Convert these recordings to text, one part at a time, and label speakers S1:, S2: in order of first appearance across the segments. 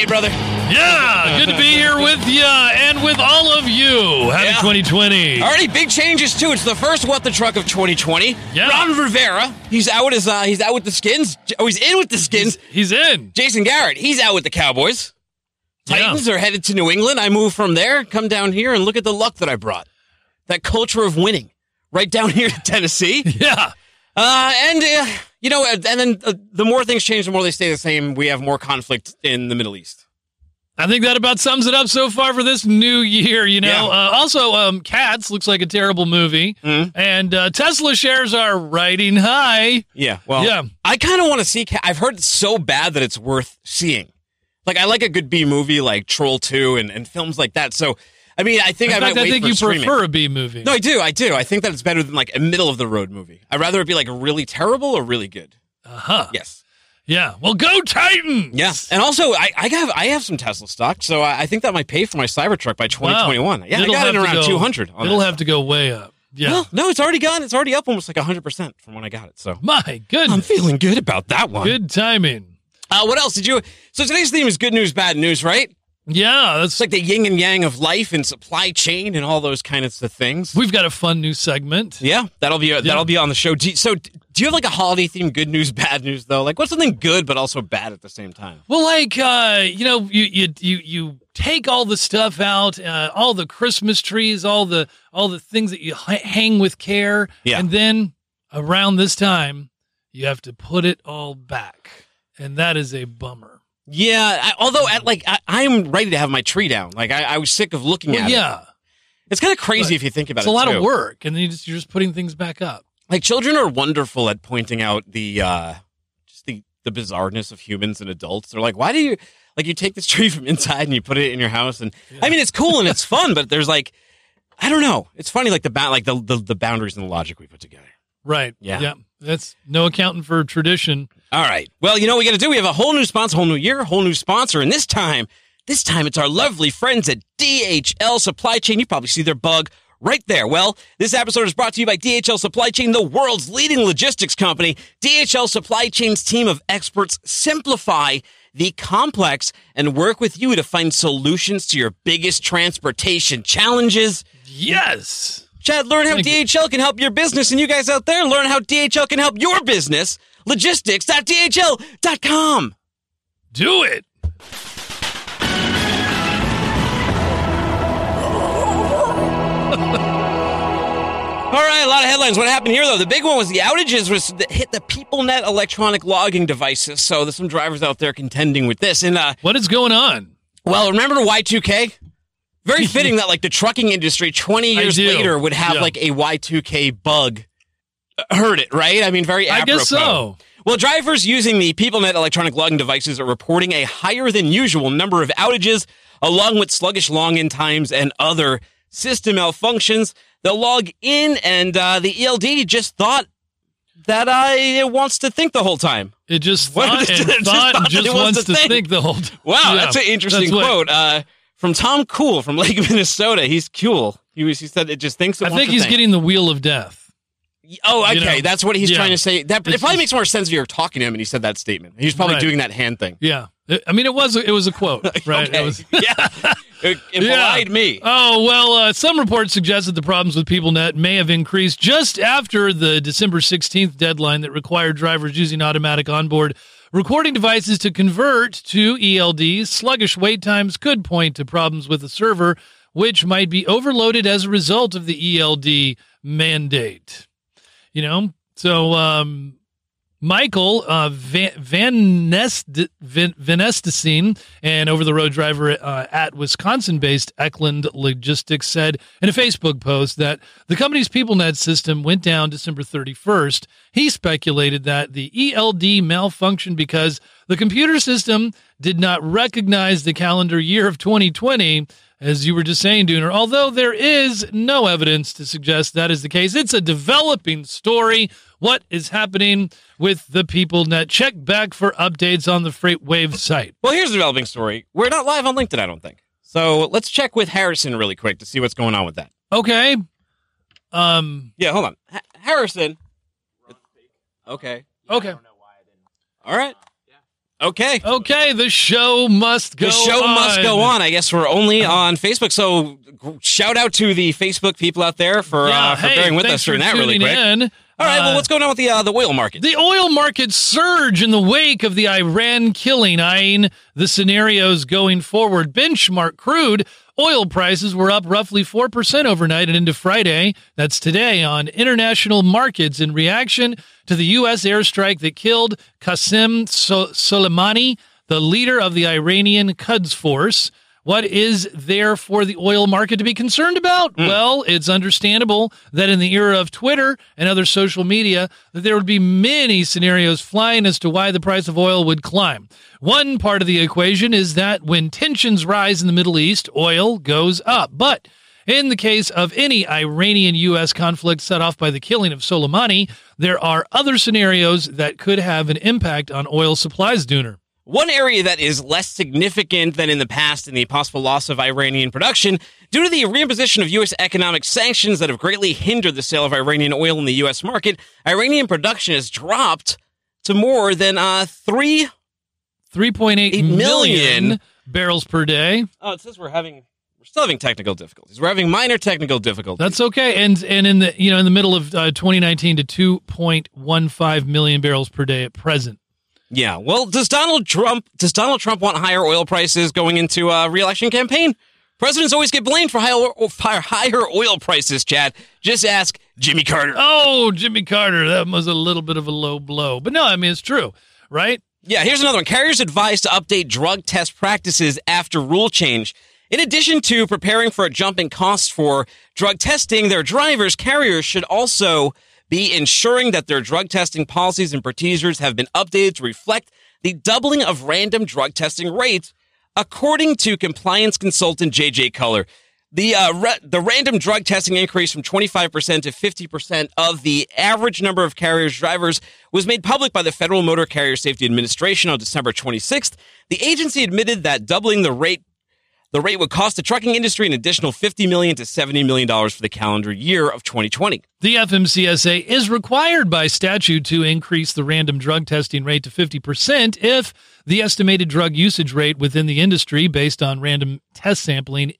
S1: new brother.
S2: Yeah, good to be here with you and with all of you. Happy
S1: Yeah.
S2: 2020.
S1: Already big changes too. It's the first What the Truck of 2020.
S2: Yeah.
S1: Ron Rivera, he's out as uh, he's out with the Skins. Oh, he's in with the Skins.
S2: He's in.
S1: Jason Garrett, he's out with the Cowboys.
S2: Yeah.
S1: Titans are headed to New England. I move from there, come down here, and look at the luck that I brought. That culture of winning, right down here to Tennessee.
S2: Yeah.
S1: Uh, and uh, you know, and then uh, the more things change, the more they stay the same. We have more conflict in the Middle East.
S2: I think that about sums it up so far for this new year. You know,
S1: Yeah.
S2: uh, also, um, Cats looks like a terrible movie,
S1: Mhm.
S2: and uh, Tesla shares are riding high.
S1: Yeah, well,
S2: Yeah.
S1: I kind of want to see. I've heard it's so bad that it's worth seeing. Like I like a good B movie, like Troll Two, and, and films like that. So, I mean, I think
S2: In
S1: I
S2: fact,
S1: might
S2: I think you
S1: streaming.
S2: prefer a B movie.
S1: No, I do. I do. I think that it's better than like a middle of the road movie. I'd rather it be like really terrible or really good.
S2: Uh huh.
S1: Yes.
S2: Yeah. Well, go Titans.
S1: Yeah. And also, I, I have I have some Tesla stock, so I, I think that might pay for my Cybertruck by 2021. Yeah, I
S2: It'll
S1: got it around
S2: go-
S1: 200. On
S2: It'll have
S1: stuff.
S2: to go way up. Yeah.
S1: Well, no, it's already gone. It's already up almost like 100% from when I got it. So
S2: My goodness.
S1: I'm feeling good about that one.
S2: Good timing.
S1: Uh, what else did you? So today's theme is good news, bad news, right?
S2: Yeah, that's
S1: It's like the yin and yang of life and supply chain and all those kinds of things.
S2: we've got a fun new segment.
S1: Yeah, that'll be that'll be on the show. Do you- so, do you have like a holiday theme? Good news, bad news, though. Like, what's something good but also bad at the same time?
S2: Well, like uh, you know, you you you you take all the stuff out, uh, all the Christmas trees, all the all the things that you hang with care,
S1: Yeah.
S2: and then around this time, you have to put it all back, and that is a bummer.
S1: Yeah, I, although at like I, I'm ready to have my tree down. Like I, I was sick of looking
S2: Well,
S1: at it.
S2: yeah,
S1: It's kind of crazy
S2: But
S1: if you think about
S2: it's
S1: it.
S2: It's a lot
S1: too.
S2: of work, and then you just, you're just putting things back up.
S1: Like children are wonderful at pointing out the uh just the the bizarreness of humans and adults. They're like, why do you like you take this tree from inside and you put it in your house? And I mean, it's cool and it's fun, but there's like, I don't know. It's funny, like the like the, the the boundaries and the logic we put together.
S2: Right.
S1: Yeah.
S2: Yeah. That's no accounting for tradition.
S1: All right. Well, you know what we got to do? We have a whole new sponsor, whole new year, whole new sponsor, and this time, this time it's our lovely friends at DHL Supply Chain. You probably see their bug right there. Well, this episode is brought to you by DHL Supply Chain, the world's leading logistics company. DHL Supply Chain's team of experts simplify the complex and work with you to find solutions to your biggest transportation challenges.
S2: Yes.
S1: Chad, learn how. DHL can help your business, and you guys out there, learn how DHL can help your business. Logistics.dhl.com.
S2: Do it.
S1: All right, a lot of headlines. What happened here, though? The big one was the outages was that hit the PeopleNet electronic logging devices. So there's some drivers out there contending with this. And uh,
S2: What is going on?
S1: well, remember Y2K? Very fitting that like the trucking industry 20 years later would have
S2: Yeah.
S1: like a Y2K bug. Heard it, right? I mean, very apropos.
S2: I guess so.
S1: Well, drivers using the PeopleNet electronic logging devices are reporting a higher than usual number of outages, along with sluggish login times and other system malfunctions. They'll log in, and uh, the ELD just thought that uh, it wants to think the whole time.
S2: It just
S1: What?
S2: thought
S1: It
S2: and
S1: just
S2: thought
S1: thought
S2: and just
S1: it
S2: wants
S1: wants
S2: to think.
S1: think.
S2: the whole time.
S1: Wow,
S2: Yeah,
S1: that's an interesting
S2: that's what-
S1: quote uh, from Tom Cool from Lake Minnesota. He's cool. He was. He said it just thinks. It
S2: I think he's
S1: think.
S2: getting the wheel of death.
S1: Oh, okay.
S2: you know,
S1: that's what he's
S2: yeah.
S1: trying to say. That it probably makes more sense if you're talking to him and he said that statement. He's probably
S2: Right.
S1: doing that hand thing.
S2: Yeah. I mean, it was it was a quote, right?
S1: Okay.
S2: It was,
S1: yeah. It implied me.
S2: Oh, well, uh, some reports suggest that the problems with PeopleNet may have increased just after the December 16th deadline that required drivers using automatic onboard recording devices to convert to ELDs. Sluggish wait times could point to problems with the server, which might be overloaded as a result of the ELD mandate. You know, so um, Michael uh, Van, Van, Nest, Van, Van Estesine, an over the road driver uh, at Wisconsin based Eckland Logistics, said in a Facebook post that the company's PeopleNet system went down December 31st. He speculated that the ELD malfunctioned because the computer system did not recognize the calendar year of 2020. As you were just saying, Dooner, although there is no evidence to suggest that is the case, it's a developing story. What is happening with the PeopleNet? Check back for updates on the Freight Wave site.
S1: Well, here's a developing story. We're not live on LinkedIn, I don't think. So let's check with Harrison really quick to see what's going on with that.
S2: Okay. Um,
S1: Yeah, hold on. Ha- Harrison. Okay.
S2: okay.
S1: All right. Okay.
S2: Okay, the show must go
S1: The show
S2: on.
S1: must go on. I guess we're only on Facebook. So shout out to the Facebook people out there for
S2: Yeah,
S1: uh, for
S2: hey,
S1: bearing with us during
S2: for
S1: that really quick.
S2: in.
S1: All right.
S2: Uh,
S1: well, what's going on with the uh, the oil market?
S2: The oil market surge in the wake of the Iran killing, eyeing the scenarios going forward. Benchmark crude oil prices were up roughly 4% overnight and into Friday. That's today on international markets in reaction to the U.S. airstrike that killed Qasem Soleimani, the leader of the Iranian Quds Force. What is there for the oil market to be concerned about? Hmm. Well, it's understandable that in the era of Twitter and other social media, that there would be many scenarios flying as to why the price of oil would climb. One part of the equation is that when tensions rise in the Middle East, oil goes up. But in the case of any Iranian U.S. conflict set off by the killing of Soleimani, there are other scenarios that could have an impact on oil supplies, Dooner.
S1: One area that is less significant than in the past in the possible loss of Iranian production due to the reimposition of U.S. economic sanctions that have greatly hindered the sale of Iranian oil in the U.S. market, Iranian production has dropped to more than uh, three
S2: 3.8
S1: Eight
S2: million
S1: million
S2: barrels per day.
S1: Oh, it says we're having we're still having technical difficulties. We're having minor technical difficulties.
S2: That's okay. And and in the you know in the middle of uh, 2019 to 2.15 million barrels per day at present.
S1: Yeah. Well, does Donald Trump does Donald Trump want higher oil prices going into a reelection campaign? Presidents always get blamed for higher, higher oil prices, Chad. Just ask Jimmy Carter.
S2: Oh, Jimmy Carter, that was a little bit of a low blow. But no, I mean it's true, right?
S1: Yeah, here's another one. Carriers advised to update drug test practices after rule change. In addition to preparing for a jump in costs for drug testing, their drivers, carriers should also be ensuring that their drug testing policies and procedures have been updated to reflect the doubling of random drug testing rates, according to compliance consultant JJ Keller. The uh, ra- the random drug testing increase from 25% to 50% of the average number of carriers drivers was made public by the Federal Motor Carrier Safety Administration on December 26th. The agency admitted that doubling the rate the rate would cost the trucking industry an additional 50 million to 70 million dollars for the calendar year of 2020.
S2: The FMCSA is required by statute to increase the random drug testing rate to 50% if the estimated drug usage rate within the industry based on random test sampling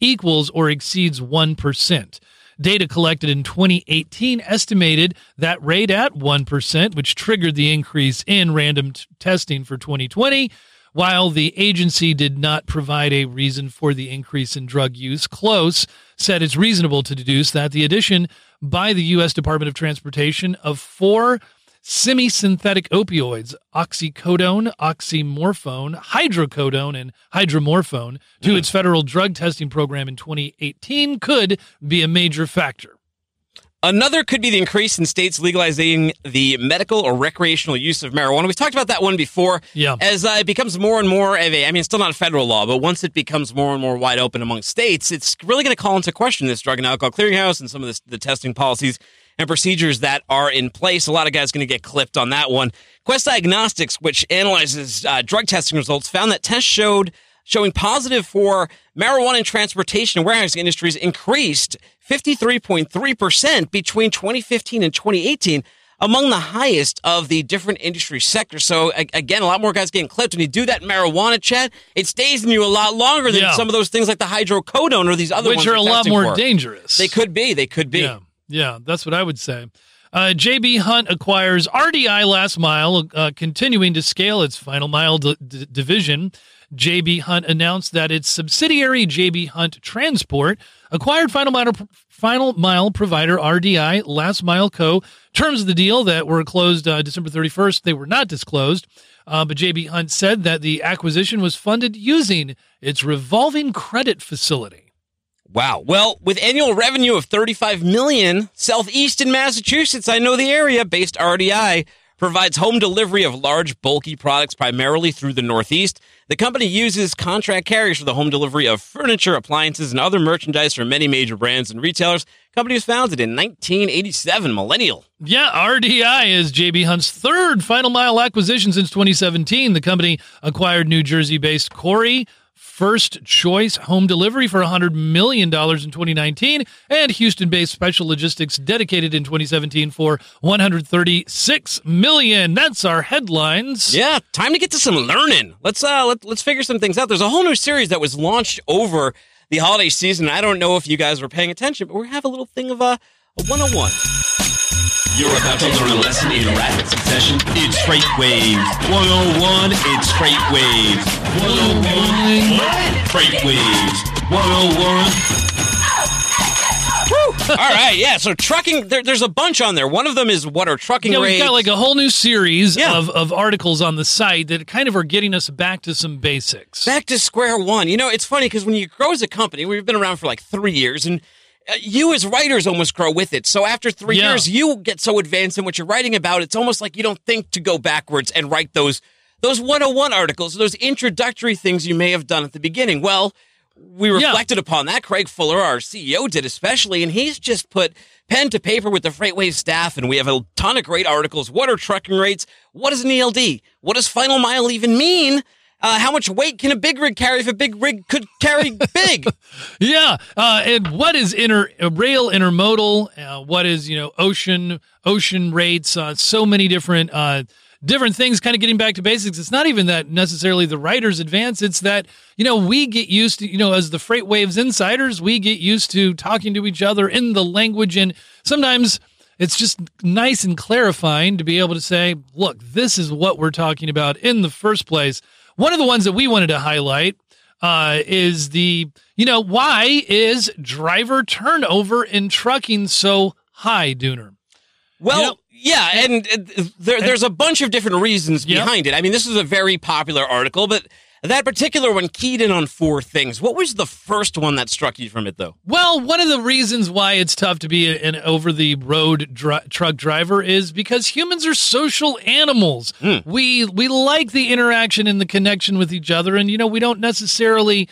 S2: equals or exceeds 1%. Data collected in 2018 estimated that rate at 1%, which triggered the increase in random t- testing for 2020. While the agency did not provide a reason for the increase in drug use, Close said it's reasonable to deduce that the addition by the U.S. Department of Transportation of four semi synthetic opioids, oxycodone, oxymorphone, hydrocodone, and hydromorphone, to hmm. its federal drug testing program in 2018 could be a major factor.
S1: Another could be the increase in states legalizing the medical or recreational use of marijuana. We've talked about that one before.
S2: Yeah.
S1: As uh, it becomes more and more of a, I mean, it's still not a federal law, but once it becomes more and more wide open among states, it's really going to call into question this drug and alcohol clearinghouse and some of this, the testing policies and procedures that are in place. A lot of guys going to get clipped on that one. Quest Diagnostics, which analyzes uh, drug testing results, found that tests showed showing positive for marijuana and transportation and warehousing industries increased 53.3% between 2015 and 2018 among the highest of the different industry sectors. So again, a lot more guys getting clipped. When you do that marijuana, chat, it stays in you a lot longer than
S2: Yeah.
S1: some of those things like the hydrocodone or these other
S2: Which
S1: ones
S2: are a lot more
S1: for.
S2: dangerous.
S1: They could be. They could be.
S2: Yeah, yeah, that's what I would say. Uh, JB Hunt acquires RDI Last Mile, uh, continuing to scale its final mile d- d- division. JB Hunt announced that its subsidiary JB Hunt Transport acquired final mile final mile provider RDI Last Mile Co. Terms of the deal that were closed uh, December 31st, they were not disclosed. Uh, but JB Hunt said that the acquisition was funded using its revolving credit facility.
S1: Wow. Well, with annual revenue of 35 million, Southeastern Massachusetts, I know the area, based RDI, provides home delivery of large, bulky products primarily through the Northeast. The company uses contract carriers for the home delivery of furniture, appliances, and other merchandise for many major brands and retailers. company was founded in 1987, millennial.
S2: Yeah, RDI is JB Hunt's third final mile acquisition since 2017. The company acquired New Jersey based Cory First Choice Home Delivery for $100 million in 2019, and Houston based Special Logistics dedicated in 2017 for 136 million. That's our headlines.
S1: Yeah, time to get to some learning. Let's uh let, let's figure some things out. There's a whole new series that was launched over the holiday season. I don't know if you guys were paying attention, but we have a little thing of a, a 101.
S3: You're about to learn a lesson in rapid succession. It's Freight Waves 101. It's Freight Waves 101. FreightWaves 101.
S1: All right, yeah. So trucking, there, there's a bunch on there. One of them is what are trucking
S2: Yeah, we've got like a whole new series
S1: Yeah.
S2: of, of articles on the site that kind of are getting us back to some basics.
S1: back to square one. You know, it's funny because when you grow as a company, we've been around for like three years, and Uh, you as writers almost grow with it. So after three
S2: Yeah.
S1: years, you get so advanced in what you're writing about. It's almost like you don't think to go backwards and write those those 101 articles, those introductory things you may have done at the beginning. Well. We
S2: Yeah.
S1: reflected upon that. Craig Fuller, our CEO, did especially, and he's just put pen to paper with the FreightWaves staff, and we have a ton of great articles. What are trucking rates? What is an ELD? What does final mile even mean? Uh, how much weight can a big rig carry if a big rig could carry big?
S2: Yeah, uh, and what is inter uh, rail intermodal? Uh, what is you know ocean ocean rates? Uh, so many different uh, different things. Kind of getting back to basics. It's not even that necessarily the writers advance. It's that you know we get used to you know as the FreightWaves insiders, we get used to talking to each other in the language, and sometimes it's just nice and clarifying to be able to say, look, this is what we're talking about in the first place. One of the ones that we wanted to highlight uh, is the, you know, why is driver turnover in trucking so high, Dooner?
S1: Well,
S2: You know-
S1: yeah, and, uh, there, there's a bunch of different reasons behind it. I mean, this is a very popular article, but that particular one keyed in on four things. What was the first one that struck you from it, though?
S2: Well, one of the reasons why it's tough to be an over the road dri- truck driver is because humans are social animals. We we like the interaction and the connection with each other, and you know we don't necessarily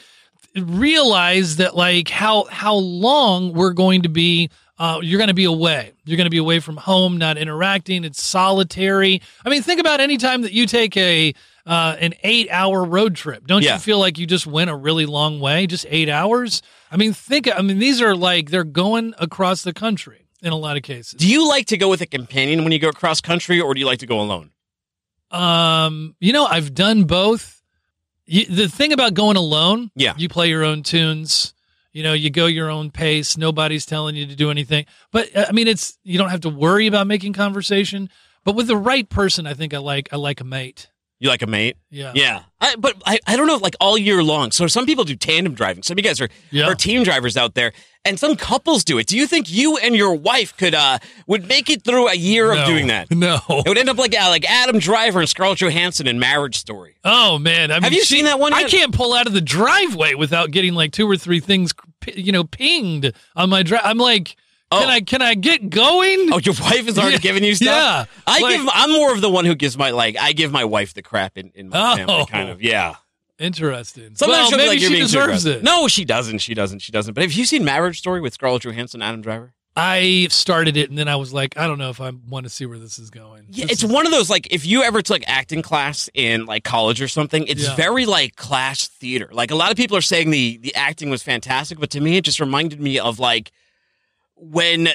S2: realize that like how how long we're going to be. Uh, you're going to be away. You're going to be away from home, not interacting. It's solitary. I mean, think about any time that you take a uh, an eight hour road trip. Don't
S1: Yeah.
S2: you feel like you just went a really long way? Just eight hours? I mean, think. I mean, these are like they're going across the country in a lot of cases.
S1: Do you like to go with a companion when you go cross country, or do you like to go alone?
S2: Um, you know, I've done both. You, the thing about going alone,
S1: Yeah.
S2: you play your own tunes. You know, you go your own pace. Nobody's telling you to do anything. But uh, I mean, it's you don't have to worry about making conversation. But with the right person, I think I like I like a mate.
S1: You like a mate?
S2: Yeah.
S1: Yeah, I, but I, I don't know, like all year long. So some people do tandem driving. Some of you guys are,
S2: Yeah.
S1: are team drivers out there, and some couples do it. Do you think you and your wife could uh would make it through a year
S2: No.
S1: of doing that?
S2: No.
S1: It would end up like uh, like Adam Driver and Scarlett Johansson in Marriage Story.
S2: Oh man, I mean, have
S1: you seen that one
S2: I can't pull out of the driveway without getting like two or three things, you know, pinged on my drive. I'm like, can
S1: Oh.
S2: I can I get going?
S1: Oh, your wife is already
S2: Yeah,
S1: giving you stuff.
S2: yeah.
S1: I
S2: Like-
S1: give. I'm more of the one who gives my like. I give my wife the crap in, in my
S2: Oh.
S1: family, kind of. Yeah.
S2: Interesting.
S1: Sometimes
S2: well, maybe
S1: like, "You're
S2: she deserves it.
S1: No, she doesn't. She doesn't. She doesn't. But have you seen Marriage Story with Scarlett Johansson, Adam Driver?
S2: I started it and then I was like, I don't know if I want to see where this is going.
S1: Yeah,
S2: This
S1: it's
S2: is-
S1: one of those like if you ever took acting class in like college or something, it's
S2: Yeah.
S1: very like class theater. Like a lot of people are saying the the acting was fantastic, but to me it just reminded me of like when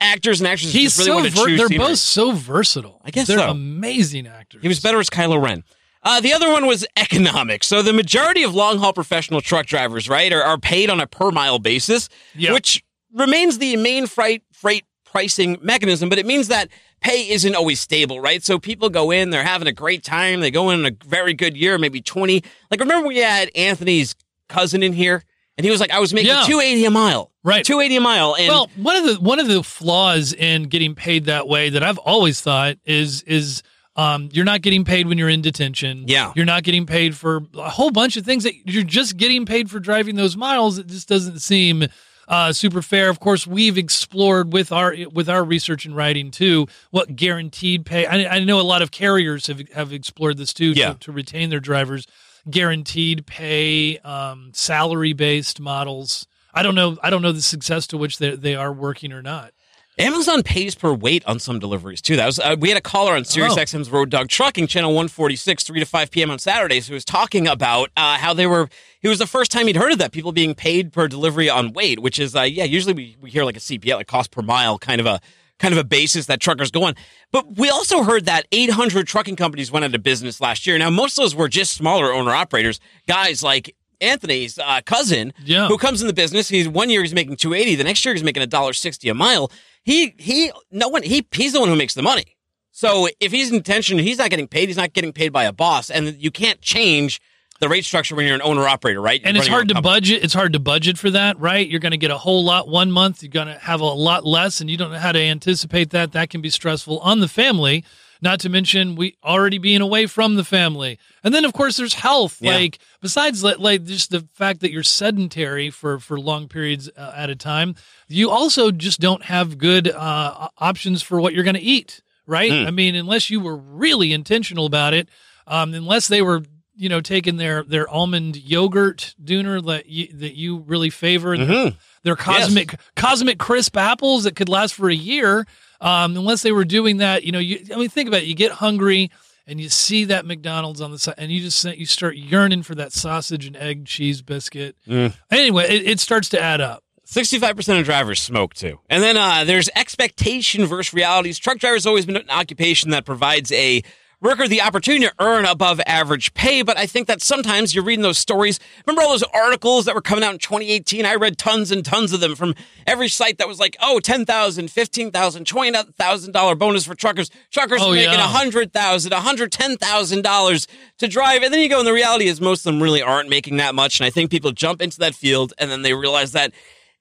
S1: actors and actresses
S2: he's
S1: really
S2: so
S1: want to
S2: ver-
S1: choose
S2: they're
S1: scenery.
S2: both so versatile.
S1: I guess
S2: they're
S1: so.
S2: amazing actors.
S1: He was better as Kylo Ren. Uh, the other one was economics. So the majority of long haul professional truck drivers, right, are, are paid on a per mile basis,
S2: Yeah.
S1: which remains the main freight freight pricing mechanism. But it means that pay isn't always stable, right? So people go in, they're having a great time, they go in a very good year, maybe twenty. Like remember we had Anthony's cousin in here, and he was like, I was making
S2: Yeah.
S1: two eighty a mile,
S2: Right.
S1: Two eighty a mile, and
S2: well, one of the one of the flaws in getting paid that way that I've always thought is is um, you're not getting paid when you're in detention.
S1: Yeah.
S2: you're not getting paid for a whole bunch of things that you're just getting paid for driving those miles. It just doesn't seem uh, super fair. Of course, we've explored with our with our research and writing too what guaranteed pay. I, I know a lot of carriers have have explored this too
S1: Yeah.
S2: to, to retain their drivers. Guaranteed pay, um, salary based models. I don't know. I don't know the success to which they they are working or not.
S1: Amazon pays per weight on some deliveries too. That was uh, we had a caller on Sirius
S2: Oh.
S1: XM's Road Dog Trucking channel 146, 3 to 5 p.m. on Saturdays, who was talking about uh, how they were. It was the first time he'd heard of that people being paid per delivery on weight, which is uh, yeah. Usually we, we hear like a CPL, like cost per mile, kind of a kind of a basis that truckers go on. But we also heard that 800 trucking companies went out of business last year. Now most of those were just smaller owner operators, guys like. Anthony's uh, cousin,
S2: Yeah.
S1: who comes in the business. He's one year he's making two eighty. The next year he's making a dollar sixty a mile. He he no one he he's the one who makes the money. So if he's intention, he's not getting paid. He's not getting paid by a boss, and you can't change the rate structure when you're an owner operator, right? You're
S2: and it's hard to
S1: company.
S2: budget. It's hard to budget for that, right? You're going to get a whole lot one month. You're going to have a lot less, and you don't know how to anticipate that. That can be stressful on the family. Not to mention we already being away from the family, and then of course there's health.
S1: Yeah.
S2: Like besides like, just the fact that you're sedentary for for long periods uh, at a time, you also just don't have good uh, options for what you're going to eat. Right?
S1: Hmm.
S2: I mean, unless you were really intentional about it, um, unless they were you know taking their their almond yogurt dooner that you, that you really favor and
S1: Mhm.
S2: their cosmic cosmic crisp apples that could last for a year um, unless they were doing that you know you i mean think about it you get hungry and you see that mcdonald's on the side and you just you start yearning for that sausage and egg cheese biscuit
S1: Mm.
S2: anyway it, it starts to add up
S1: 65% of drivers smoke too. And then uh, there's expectation versus realities. Truck drivers always been an occupation that provides a worker the opportunity to earn above average pay. But I think that sometimes you're reading those stories. Remember all those articles that were coming out in 2018? I read tons and tons of them from every site that was like, oh, $10,000, $15,000, $20,000 bonus for truckers. Truckers
S2: Oh,
S1: are making
S2: yeah.
S1: $100,000, $110,000 to drive. And then you go, and the reality is most of them really aren't making that much. And I think people jump into that field and then they realize that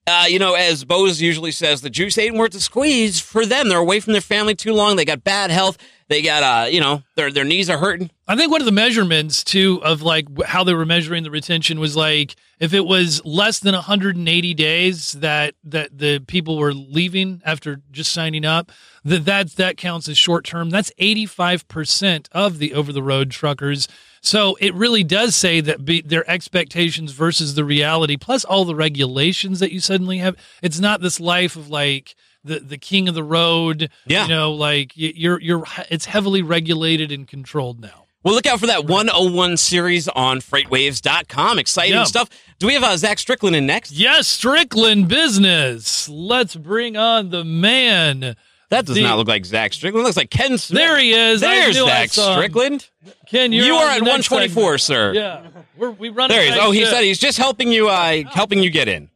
S1: uh, you know, as Bose usually says, the juice ain't worth the squeeze for them. They're away from their family too long. They got bad health. They got, uh, you know, their their knees are hurting.
S2: I think one of the measurements too of like how they were measuring the retention was like if it was less than 180 days that that the people were leaving after just signing up, that that that counts as short term. That's 85% of the over the road truckers. So it really does say that be, their expectations versus the reality, plus all the regulations that you suddenly have. It's not this life of like the the king of the road.
S1: Yeah.
S2: you know, like you're you're it's heavily regulated and controlled now.
S1: Well, look out for that 101 series on freightwaves.com. Exciting
S2: Yeah.
S1: stuff. Do we have uh, Zach Strickland in next?
S2: Yes, Strickland business. Let's bring on the man.
S1: That does
S2: The-
S1: not look like Zach Strickland. It looks like Ken Smith.
S2: There he is.
S1: There's Zach. Strickland.
S2: Ken, you're
S1: You are at 124,
S2: segment.
S1: sir.
S2: Yeah, We're, we run.
S1: There he is. Oh, he said he's just helping you. Uh, helping you get in.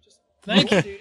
S2: Thank you.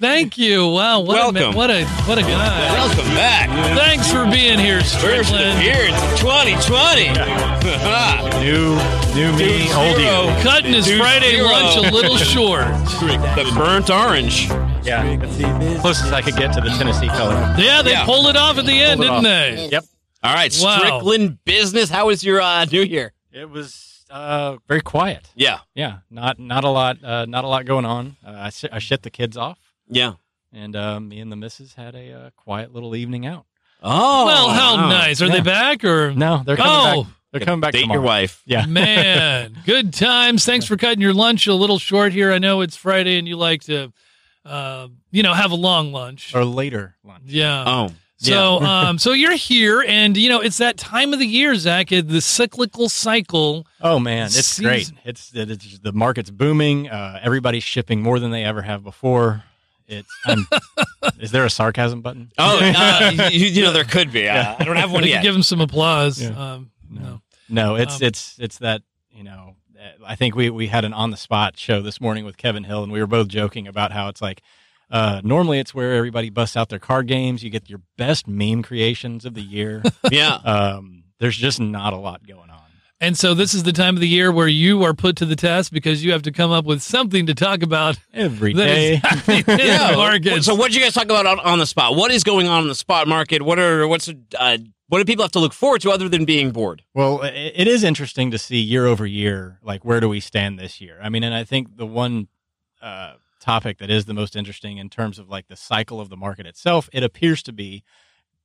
S2: Thank you. Wow. What a,
S1: Welcome.
S2: ma- what a what a guy.
S1: Welcome back.
S2: Thanks for being here, Strickland.
S1: First
S2: Strickland.
S1: appearance of 2020.
S4: New, new me, old
S1: zero.
S4: you.
S2: Cutting his
S1: Two
S2: Friday
S1: zero.
S2: lunch a little short.
S1: the burnt orange.
S4: Yeah, that's the closest I could get to the Tennessee color.
S2: Yeah, they
S1: Yeah.
S2: pulled it off at the end, didn't
S4: off.
S2: they?
S4: Yep,
S1: All right,
S2: Wow.
S1: Strickland business. How was your uh, New Year?
S4: it was uh, very quiet.
S1: Yeah,
S4: Yeah, not not a lot, uh, not a lot going on. Uh, I, sh- I shit the kids off,
S1: yeah.
S4: and uh, me and the missus had a uh, quiet little evening out.
S1: Oh,
S2: Well, how
S1: wow.
S2: nice. Are they back or
S4: No, they're coming
S2: Oh.
S4: back. They're coming back
S1: Date
S4: tomorrow.
S1: your wife.
S4: Yeah,
S2: Man, good times. Thanks for cutting your lunch a little short here. I know it's Friday and you like to, uh, you know, have a long lunch.
S4: or later lunch.
S2: Yeah.
S1: Oh,
S2: So, um, so you're here, and you know it's that time of the year, Zach. it- The cyclical cycle.
S4: Oh man, it's
S2: Season-
S4: great. It's, it's the market's booming. Uh, everybody's shipping more than they ever have before. It's. I'm, is there a sarcasm button?
S1: oh, uh, you, you know there could be. Uh, I don't have one
S2: We
S1: yet.
S2: give him some applause.
S4: Yeah.
S2: Um, no.
S4: No, it's
S2: Um,
S4: it's it's that you know. uh, I think we we had an on the spot show this morning with Kevin Hill, and we were both joking about how it's like. Uh, normally, it's where everybody busts out their card games. You get your best meme creations of the year.
S1: yeah.
S4: um, there's just not a lot going on.
S2: And so this is the time of the year where you are put to the test because you have to come up with something to talk about
S4: every day.
S2: that
S4: day.
S2: is happening in the market.
S1: So, what did you guys talk about on, on the spot? What is going on in the spot market? What are what's uh, what do people have to look forward to other than being bored?
S4: Well, it is interesting to see year over year, like where do we stand this year? I mean, and I think the one uh, topic that is the most interesting in terms of like the cycle of the market itself, it appears to be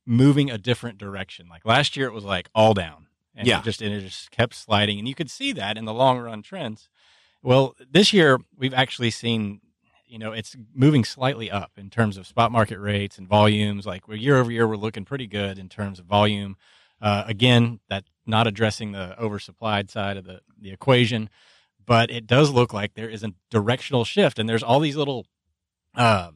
S4: moving a different direction. Like last year, it was like all down, and
S1: Yeah.
S4: it just and it just kept sliding, and you could see that in the long run trends. Well, this year we've actually seen you know, it's moving slightly up in terms of spot market rates and volumes. Like we're year over year, we're looking pretty good in terms of volume. Uh, again, that not addressing the oversupplied side of the, the equation, but it does look like there is a directional shift, and there's all these little, uh,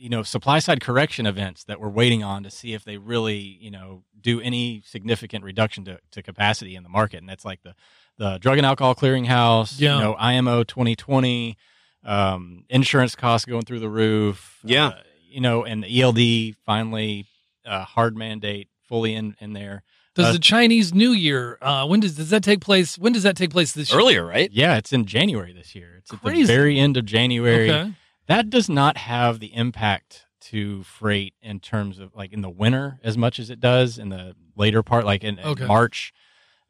S4: you know, supply side correction events that we're waiting on to see if they really, you know, do any significant reduction to, to capacity in the market, and that's like the the Drug and Alcohol Clearinghouse,
S2: Yeah.
S4: you know, IMO 2020, um, insurance costs going through the roof,
S1: Yeah.
S4: uh, you know, and the ELD finally uh, hard mandate fully in in there.
S2: Does
S4: Uh,
S2: the Chinese New Year? Uh, when does does that take place? When does that take place this year?
S1: Earlier, right?
S4: Yeah, it's in January this year. It's at the very end of January.
S2: Okay.
S4: That does not have the impact to freight in terms of like in the winter as much as it does in the later part, like in, in March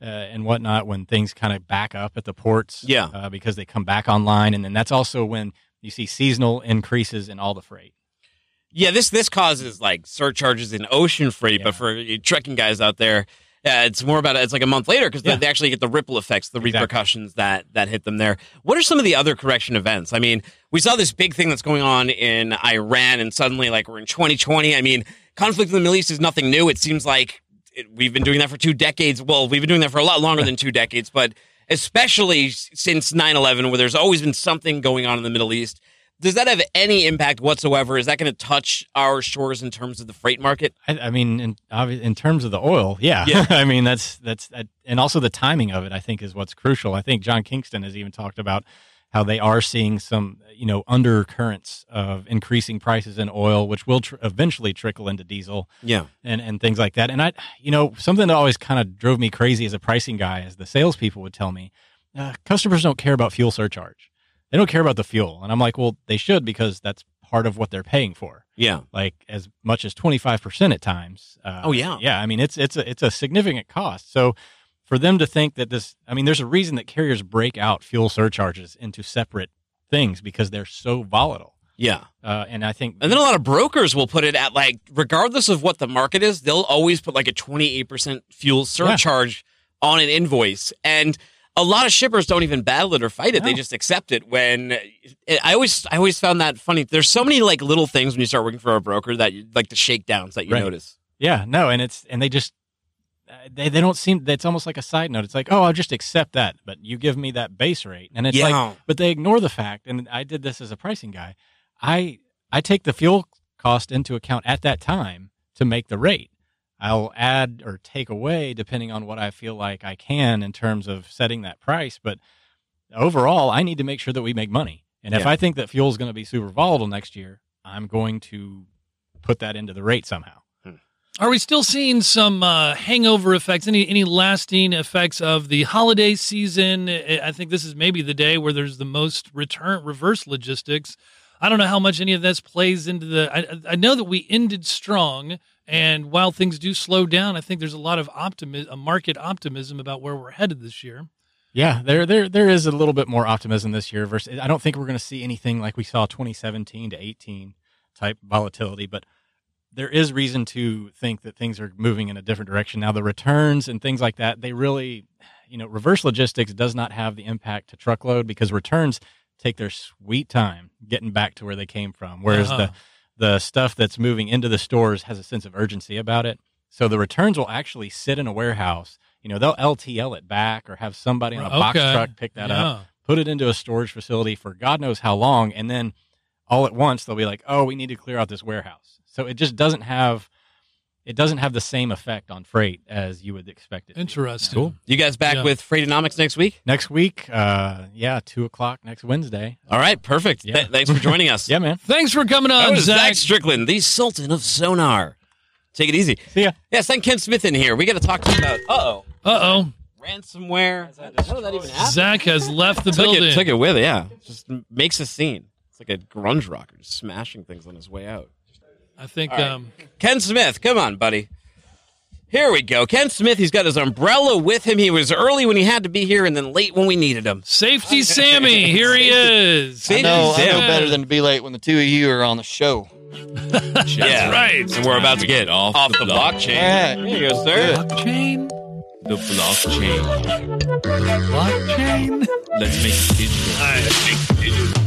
S4: uh, and whatnot, when things kind of back up at the ports.
S1: Yeah.
S4: uh, because they come back online, and then that's also when you see seasonal increases in all the freight.
S1: Yeah, this this causes like surcharges in ocean freight,
S4: Yeah.
S1: but for you trucking guys out there, uh, it's more about it's like a month later because
S4: Yeah.
S1: they, they actually get the ripple effects, the
S4: Exactly.
S1: repercussions that that hit them there. What are some of the other correction events? I mean, we saw this big thing that's going on in Iran, and suddenly like we're in 2020. I mean, conflict in the Middle East is nothing new. It seems like it, we've been doing that for two decades. Well, we've been doing that for a lot longer than two decades, but especially since 9/11, where there's always been something going on in the Middle East. Does that have any impact whatsoever? Is that going to touch our shores in terms of the freight market?
S4: I, I mean, in, in terms of the oil, yeah.
S1: Yeah.
S4: I mean, that's that's that, and also the timing of it. I think is what's crucial. I think John Kingston has even talked about how they are seeing some, you know, undercurrents of increasing prices in oil, which will tr- eventually trickle into diesel
S1: Yeah.
S4: and and things like that. And I, you know, something that always kind of drove me crazy as a pricing guy, as the salespeople would tell me, uh, customers don't care about fuel surcharge. They don't care about the fuel, and I'm like, well, they should because that's part of what they're paying for
S1: Yeah.
S4: like as much as 25% at times. Uh,
S1: Oh, yeah.
S4: Yeah. I mean, it's, it's a, it's a significant cost. So for them to think that this, I mean, there's a reason that carriers break out fuel surcharges into separate things because they're so volatile.
S1: Yeah.
S4: Uh, and I think,
S1: And then a lot of brokers will put it at like, regardless of what the market is, they'll always put like a 28% fuel surcharge on an invoice. And a lot of shippers don't even battle it or fight it. They just accept it when I always, I always found that funny. There's so many like little things when you start working for a broker that you, like the shakedowns that you
S4: Right.
S1: notice.
S4: yeah, no. And it's, and they just, uh, they, they don't seem, it's almost like a side note. It's like, oh, I'll just accept that, but you give me that base rate. And it's
S1: Yeah.
S4: like, but they ignore the fact, and I did this as a pricing guy. I I take the fuel cost into account at that time to make the rate. I'll add or take away depending on what I feel like I can in terms of setting that price. But overall, I need to make sure that we make money. And if I think that fuel is going to be super volatile next year, I'm going to put that into the rate somehow.
S2: Are we still seeing some uh, hangover effects? Any any lasting effects of the holiday season? I I think this is maybe the day where there's the most return reverse logistics. I don't know how much any of this plays into the. I, I know that we ended strong, and while things do slow down, I think there's a lot of optimism, a market optimism about where we're headed this year.
S4: Yeah, there there there is a little bit more optimism this year versus I don't think we're going to see anything like we saw 2017 to 18 type volatility, but there is reason to think that things are moving in a different direction. Now the returns and things like that, they really you know, reverse logistics does not have the impact to truckload because returns take their sweet time getting back to where they came from. Whereas
S2: Uh-huh.
S4: the the stuff that's moving into the stores has a sense of urgency about it. So the returns will actually sit in a warehouse. You know, they'll LTL it back or have somebody on a box truck pick that
S2: Yeah.
S4: up, put it into a storage facility for God knows how long, and then all at once they'll be like, "Oh, we need to clear out this warehouse." So it just doesn't have it doesn't have the same effect on freight as you would expect it. to.
S2: Interesting.
S4: Cool.
S1: You guys back
S2: Yeah.
S1: with Freightonomics next week?
S4: Next week, uh, yeah, two o'clock next Wednesday.
S1: All right, perfect.
S4: Yeah.
S1: Th- thanks for joining us.
S4: Yeah, man.
S2: Thanks for coming
S1: That
S2: on,
S1: was Zach
S2: Zach.
S1: Strickland, the Sultan of Sonar. Take it easy.
S4: See ya.
S1: Yeah, send Ken Smith in here. We got to talk to you about uh oh
S2: Uh oh,
S1: ransomware. How did that even happen?
S2: Zach has left the
S1: took
S2: building.
S1: it, took it with it. Yeah, just makes a scene. It's like a grunge rocker just smashing things on his way out.
S2: I think.
S1: All right.
S2: Um,
S1: Ken Smith, come on, buddy. Here we go. Ken Smith, he's got his umbrella with him. He was early when he had to be here and then late when we needed him.
S2: Safety Sammy, here he is.
S1: Safety
S5: I know, I know better than to be late when the two of you are on the show.
S1: yeah,
S2: right.
S1: And we're about to get off,
S3: Off
S1: the,
S3: the
S1: blockchain.
S5: Yeah.
S1: Here you go, sir.
S2: Blockchain?
S3: The blockchain.
S2: Blockchain?
S3: Let's make it digital.
S2: All right.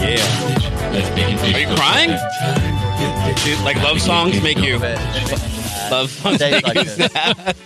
S1: Yeah.
S3: Let's make it
S1: Are you crying? Dude, like love songs make you love songs make you sad.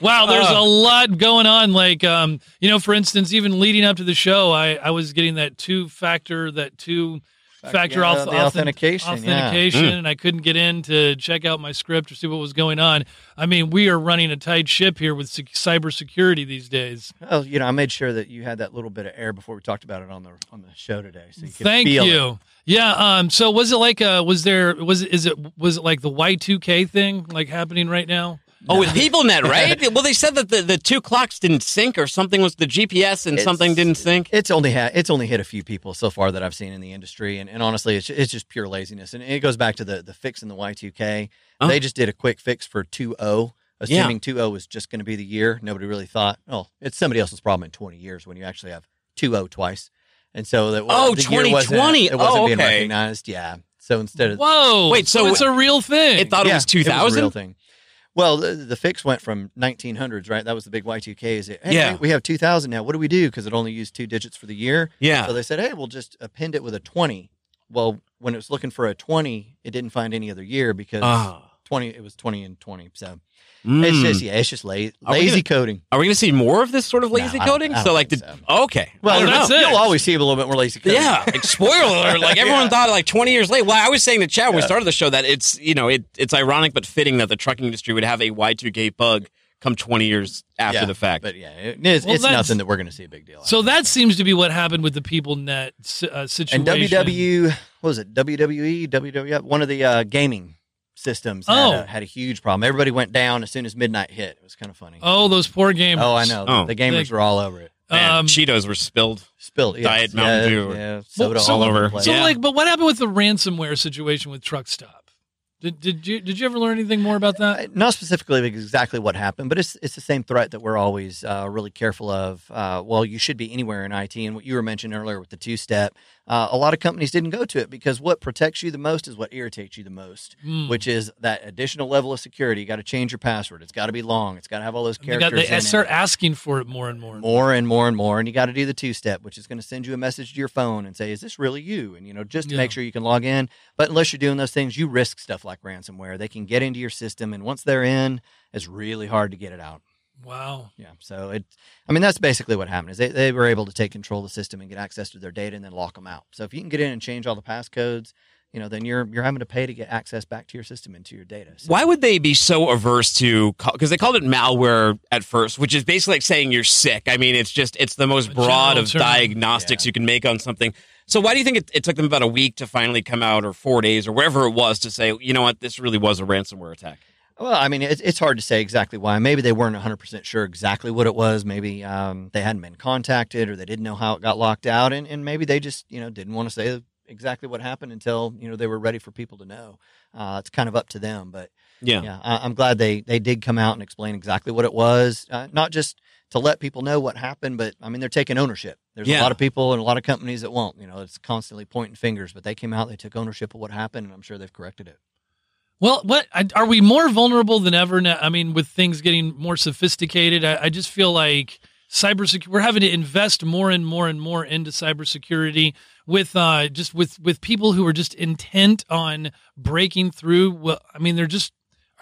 S2: Wow, there's
S1: Uh.
S2: a lot going on. Like, um, you know, for instance, even leading up to the show, I, I was getting that two factor, that two factor
S5: yeah,
S2: auth-
S5: the
S2: auth-
S5: authentication, yeah.
S2: authentication,
S1: Mm.
S2: and I couldn't get in to check out my script or see what was going on. I mean, we are running a tight ship here with sec- cybersecurity these days.
S5: Oh, you know, I made sure that you had that little bit of air before we talked about it on the on the show today. So you could
S2: Thank
S5: feel
S2: you.
S5: It.
S2: Yeah. Um. So was it like uh was there was it is it was it like the Y two K thing like happening right now?
S1: Oh, with PeopleNet, right? well, they said that the, the two clocks didn't sync or something was the GPS and
S5: It's-
S1: something didn't sync.
S5: It's only had it's only hit a few people so far that I've seen in the industry, and, and honestly, it's it's just pure laziness, and it goes back to the the fix in the Y two K.
S1: Oh.
S5: They just did a quick fix for 2.0,
S1: Yeah.
S5: assuming 2.0 was just going to be the year. Nobody really thought, oh, it's somebody else's problem in 20 years when you actually have 2.0 twice, and so that
S1: Oh,
S5: the year wasn't-
S1: 2020.
S5: it wasn't
S1: Oh,
S5: being
S1: okay.
S5: recognized. Yeah, so instead of
S2: Whoa.
S1: Wait, so-
S2: it's a real thing.
S1: It thought it was 2000?
S5: a real thing. Well, the, the fix went from 1900s, right? That was the big Y2K. Is it? Hey,
S1: Yeah.
S5: we have 2000 now. What do we do? Because it only used two digits for the year.
S1: Yeah.
S5: So they said, hey, we'll just append it with a 20. Well, when it was looking for a 20, it didn't find any other year because
S1: Ah.
S5: 20 it was 20 and 20. So
S1: Mm.
S5: it's just yeah, it's just la- lazy
S1: gonna-
S5: coding.
S1: Are we going to see more of this sort of
S5: No,
S1: lazy
S5: I don't-
S1: coding?
S5: I don't
S1: so, like,
S5: think
S1: the,
S5: so.
S1: okay.
S5: Well,
S1: I
S2: that's
S1: know.
S2: it.
S5: you'll always see a little bit more lazy coding.
S1: Yeah, like, spoiler alert! Like everyone
S5: Yeah.
S1: thought, like twenty years late. Well, I was saying to Chad when we started the show that it's you know it it's ironic but fitting that the trucking industry would have a Y two K bug come twenty years after
S5: Yeah,
S1: the fact.
S5: But yeah, it- it's,
S2: Well,
S5: it's nothing that we're going to see a big deal.
S2: So
S5: of.
S2: that seems to be what happened with the PeopleNet si- uh, situation.
S5: and WW, what was it? WWE, WWF, one of the uh, gaming systems had,
S2: Oh.
S5: a, had a huge problem. Everybody went down as soon as midnight hit. It was kind of funny.
S2: Oh, those poor gamers.
S5: Oh, I know.
S1: Oh.
S5: The gamers
S2: They-
S5: were all over it.
S1: Man,
S2: Um,
S1: Cheetos were spilled.
S5: Spilled. Yes,
S1: Diet Mountain
S5: yeah,
S1: Dew or-
S5: Yeah, soda
S2: so-
S5: all over. the place.
S2: So,
S1: Yeah.
S2: like, but what happened with the ransomware situation with Truck Stop? Did, did you did you ever learn anything more about that?
S5: Uh, Not specifically exactly what happened, but it's it's the same threat that we're always uh, really careful of. Uh, well, you should be anywhere in IT, and what you were mentioning earlier with the two step, uh, a lot of companies didn't go to it because what protects you the most is what irritates you the most,
S2: Hmm.
S5: which is that additional level of security. You got to change your password. It's got to be long. It's got to have all those
S2: They,
S5: characters.
S2: got, they start
S5: it.
S2: asking for it more and more.
S5: more and more and more and you got to do the two step which is going to send you a message to your phone and say is this really you and you know just to
S2: Yeah.
S5: make sure you can log in but unless you're doing those things you risk stuff like ransomware they can get into your system and once they're in it's really hard to get it out
S2: Wow.
S5: yeah so it i mean that's basically what happened is they, they were able to take control of the system and get access to their data and then lock them out so if you can get in and change all the passcodes you know then you're you're having to pay to get access back to your system and to your data so,
S1: Why would they be so averse to? Because they called it malware at first, which is basically like saying you're sick. I mean, it's just it's the most broad of
S2: term.
S1: diagnostics
S5: Yeah.
S1: you can make on something. So why do you think it, it took them about a week to finally come out, or four days, or wherever it was, to say, you know what, this really was a ransomware attack?
S5: Well, I mean, it's, it's hard to say exactly why. Maybe they weren't 100% sure exactly what it was. Maybe um, they hadn't been contacted or they didn't know how it got locked out. And, and maybe they just, you know, didn't want to say exactly what happened until, you know, they were ready for people to know. Uh, it's kind of up to them. But
S1: Yeah.
S5: yeah, I, I'm glad they, they did come out and explain exactly what it was. Uh, not just to let people know what happened, but I mean, they're taking ownership. There's
S1: Yeah.
S5: a lot of people and a lot of companies that won't. You know, it's constantly pointing fingers, but they came out, they took ownership of what happened, and I'm sure they've corrected it.
S2: Well, what are we more vulnerable than ever now? I mean, with things getting more sophisticated, I, I just feel like cybersecurity. We're having to invest more and more and more into cybersecurity with uh, just with with people who are just intent on breaking through. Well, I mean, they're just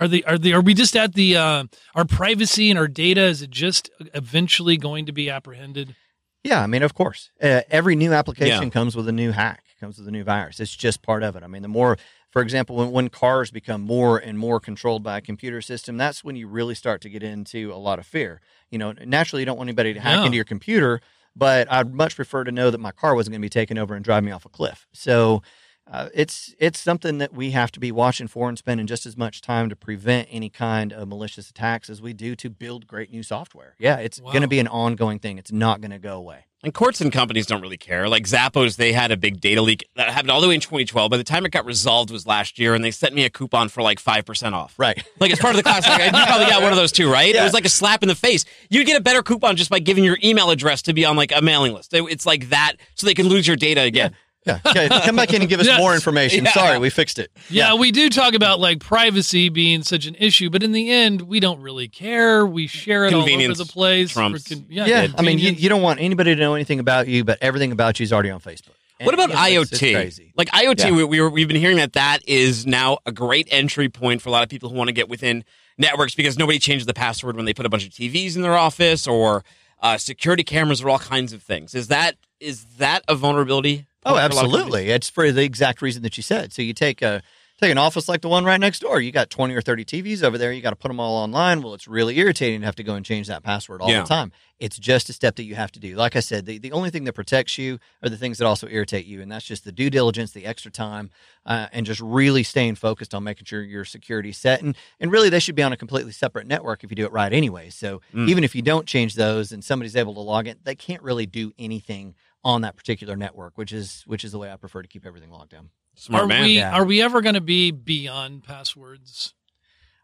S2: are they are they are we just at the uh, our privacy and our data? Is it just eventually going to be apprehended?
S5: Yeah, I mean, of course, uh, every new application
S1: Yeah.
S5: comes with a new hack, comes with a new virus. It's just part of it. I mean, the more, for example, when, when cars become more and more controlled by a computer system, that's when you really start to get into a lot of fear. You know, naturally, you don't want anybody to hack
S2: Yeah.
S5: into your computer, but I'd much prefer to know that my car wasn't going to be taken over and drive me off a cliff. So. Uh, it's it's something that we have to be watching for and spending just as much time to prevent any kind of malicious attacks as we do to build great new software. Yeah, it's
S2: Wow.
S5: going to be an ongoing thing. It's not going to go away.
S1: And courts and companies don't really care. Like Zappos, they had a big data leak that happened all the way in 2012. By the time it got resolved was last year, and they sent me a coupon for like 5% off.
S5: Right.
S1: Like it's part of the class. Like, you probably got one of those too, right? It was like a slap in the face. You'd get a better coupon just by giving your email address to be on like a mailing list. It's like that, so they can lose your data again.
S5: Yeah. Okay, come back in and give us
S2: Yes.
S5: more information.
S1: Yeah.
S5: Sorry, we fixed it.
S2: Yeah, we do talk about like privacy being such an issue, but in the end, we don't really care. We share it all over the place.
S1: trumps.
S2: con-
S5: Yeah. I mean, you, you don't want anybody to know anything about you, but everything about you is already on Facebook.
S1: What about
S5: And, you it's- it's
S1: IoT?
S5: crazy.
S1: Like IoT,
S5: Yeah.
S1: we, we were, we've been hearing that that is now a great entry point for a lot of people who want to get within networks because nobody changes the password when they put a bunch of TVs in their office or uh, security cameras or all kinds of things. Is that is that a vulnerability?
S5: Oh,
S1: point for a lot of companies?
S5: absolutely. It's for the exact reason that you said. So you take a take an office like the one right next door. You got twenty or thirty TVs over there. You got to put them all online. Well, it's really irritating to have to go and change that password all
S1: Yeah.
S5: the time. It's just a step that you have to do. Like I said, the, the only thing that protects you are the things that also irritate you, and that's just the due diligence, the extra time, uh, and just really staying focused on making sure your security set. And and really, they should be on a completely separate network if you do it right anyway. So
S1: Mm.
S5: even if you don't change those and somebody's able to log in, they can't really do anything on that particular network, which is which is the way I prefer to keep everything locked down.
S1: Smart
S2: are
S1: man.
S2: we
S5: Yeah.
S2: are we ever going to be beyond passwords?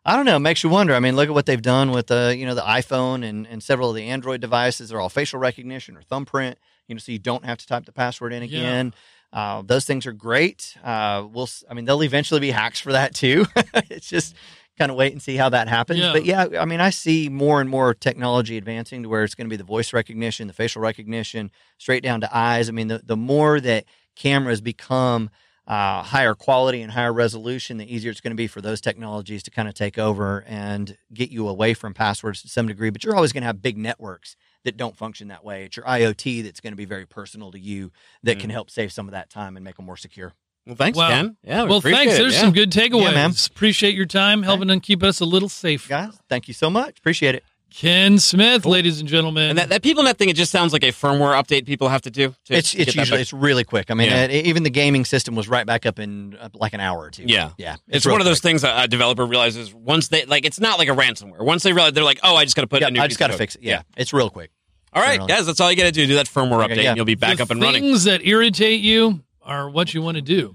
S5: I don't know. It makes you wonder. I mean, look at what they've done with the you know the iPhone and, and several of the Android devices. They're all facial recognition or thumbprint. You know, so you don't have to type the password in
S2: Yeah.
S5: again. Uh, those things are great. Uh, we'll. s- I mean, there'll eventually be hacks for that too. it's just kind of wait and see how that happens.
S2: Yeah.
S5: But yeah, I mean, I see more and more technology advancing to where it's going to be the voice recognition, the facial recognition, straight down to eyes. I mean, the the more that cameras become uh, higher quality and higher resolution, the easier it's going to be for those technologies to kind of take over and get you away from passwords to some degree. But you're always going to have big networks that don't function that way. It's your IoT that's going to be very personal to you that can help save some of that time and make them more secure.
S1: Well, thanks,
S2: Wow.
S1: Ken. Yeah, we
S2: well, thanks.
S1: it,
S2: There's
S1: yeah.
S2: some good takeaways.
S5: Yeah, man.
S2: Appreciate your time helping to keep us a little safe.
S5: Guys, thank you so much. Appreciate it.
S2: Ken Smith, ladies and gentlemen.
S1: And that, that PeopleNet thing, it just sounds like a firmware update people have to do. To
S5: It's it's usually it's really quick. I mean,
S1: Yeah.
S5: uh, even the gaming system was right back up in uh, like an hour or two.
S1: Yeah.
S5: yeah.
S1: It's,
S5: real
S1: one of those
S5: quick.
S1: things that a developer realizes once they like. It's not like a ransomware. Once they realize, they're like, "Oh, I just got to put
S5: Yeah,
S1: a new."
S5: I just got to fix it. Yeah, it's real quick.
S1: All right, guys, that's all you got to do. Do that firmware
S5: Okay,
S1: update,
S5: yeah.
S1: and you'll be back
S2: the
S1: up and running.
S2: Things that irritate you are what you want to do.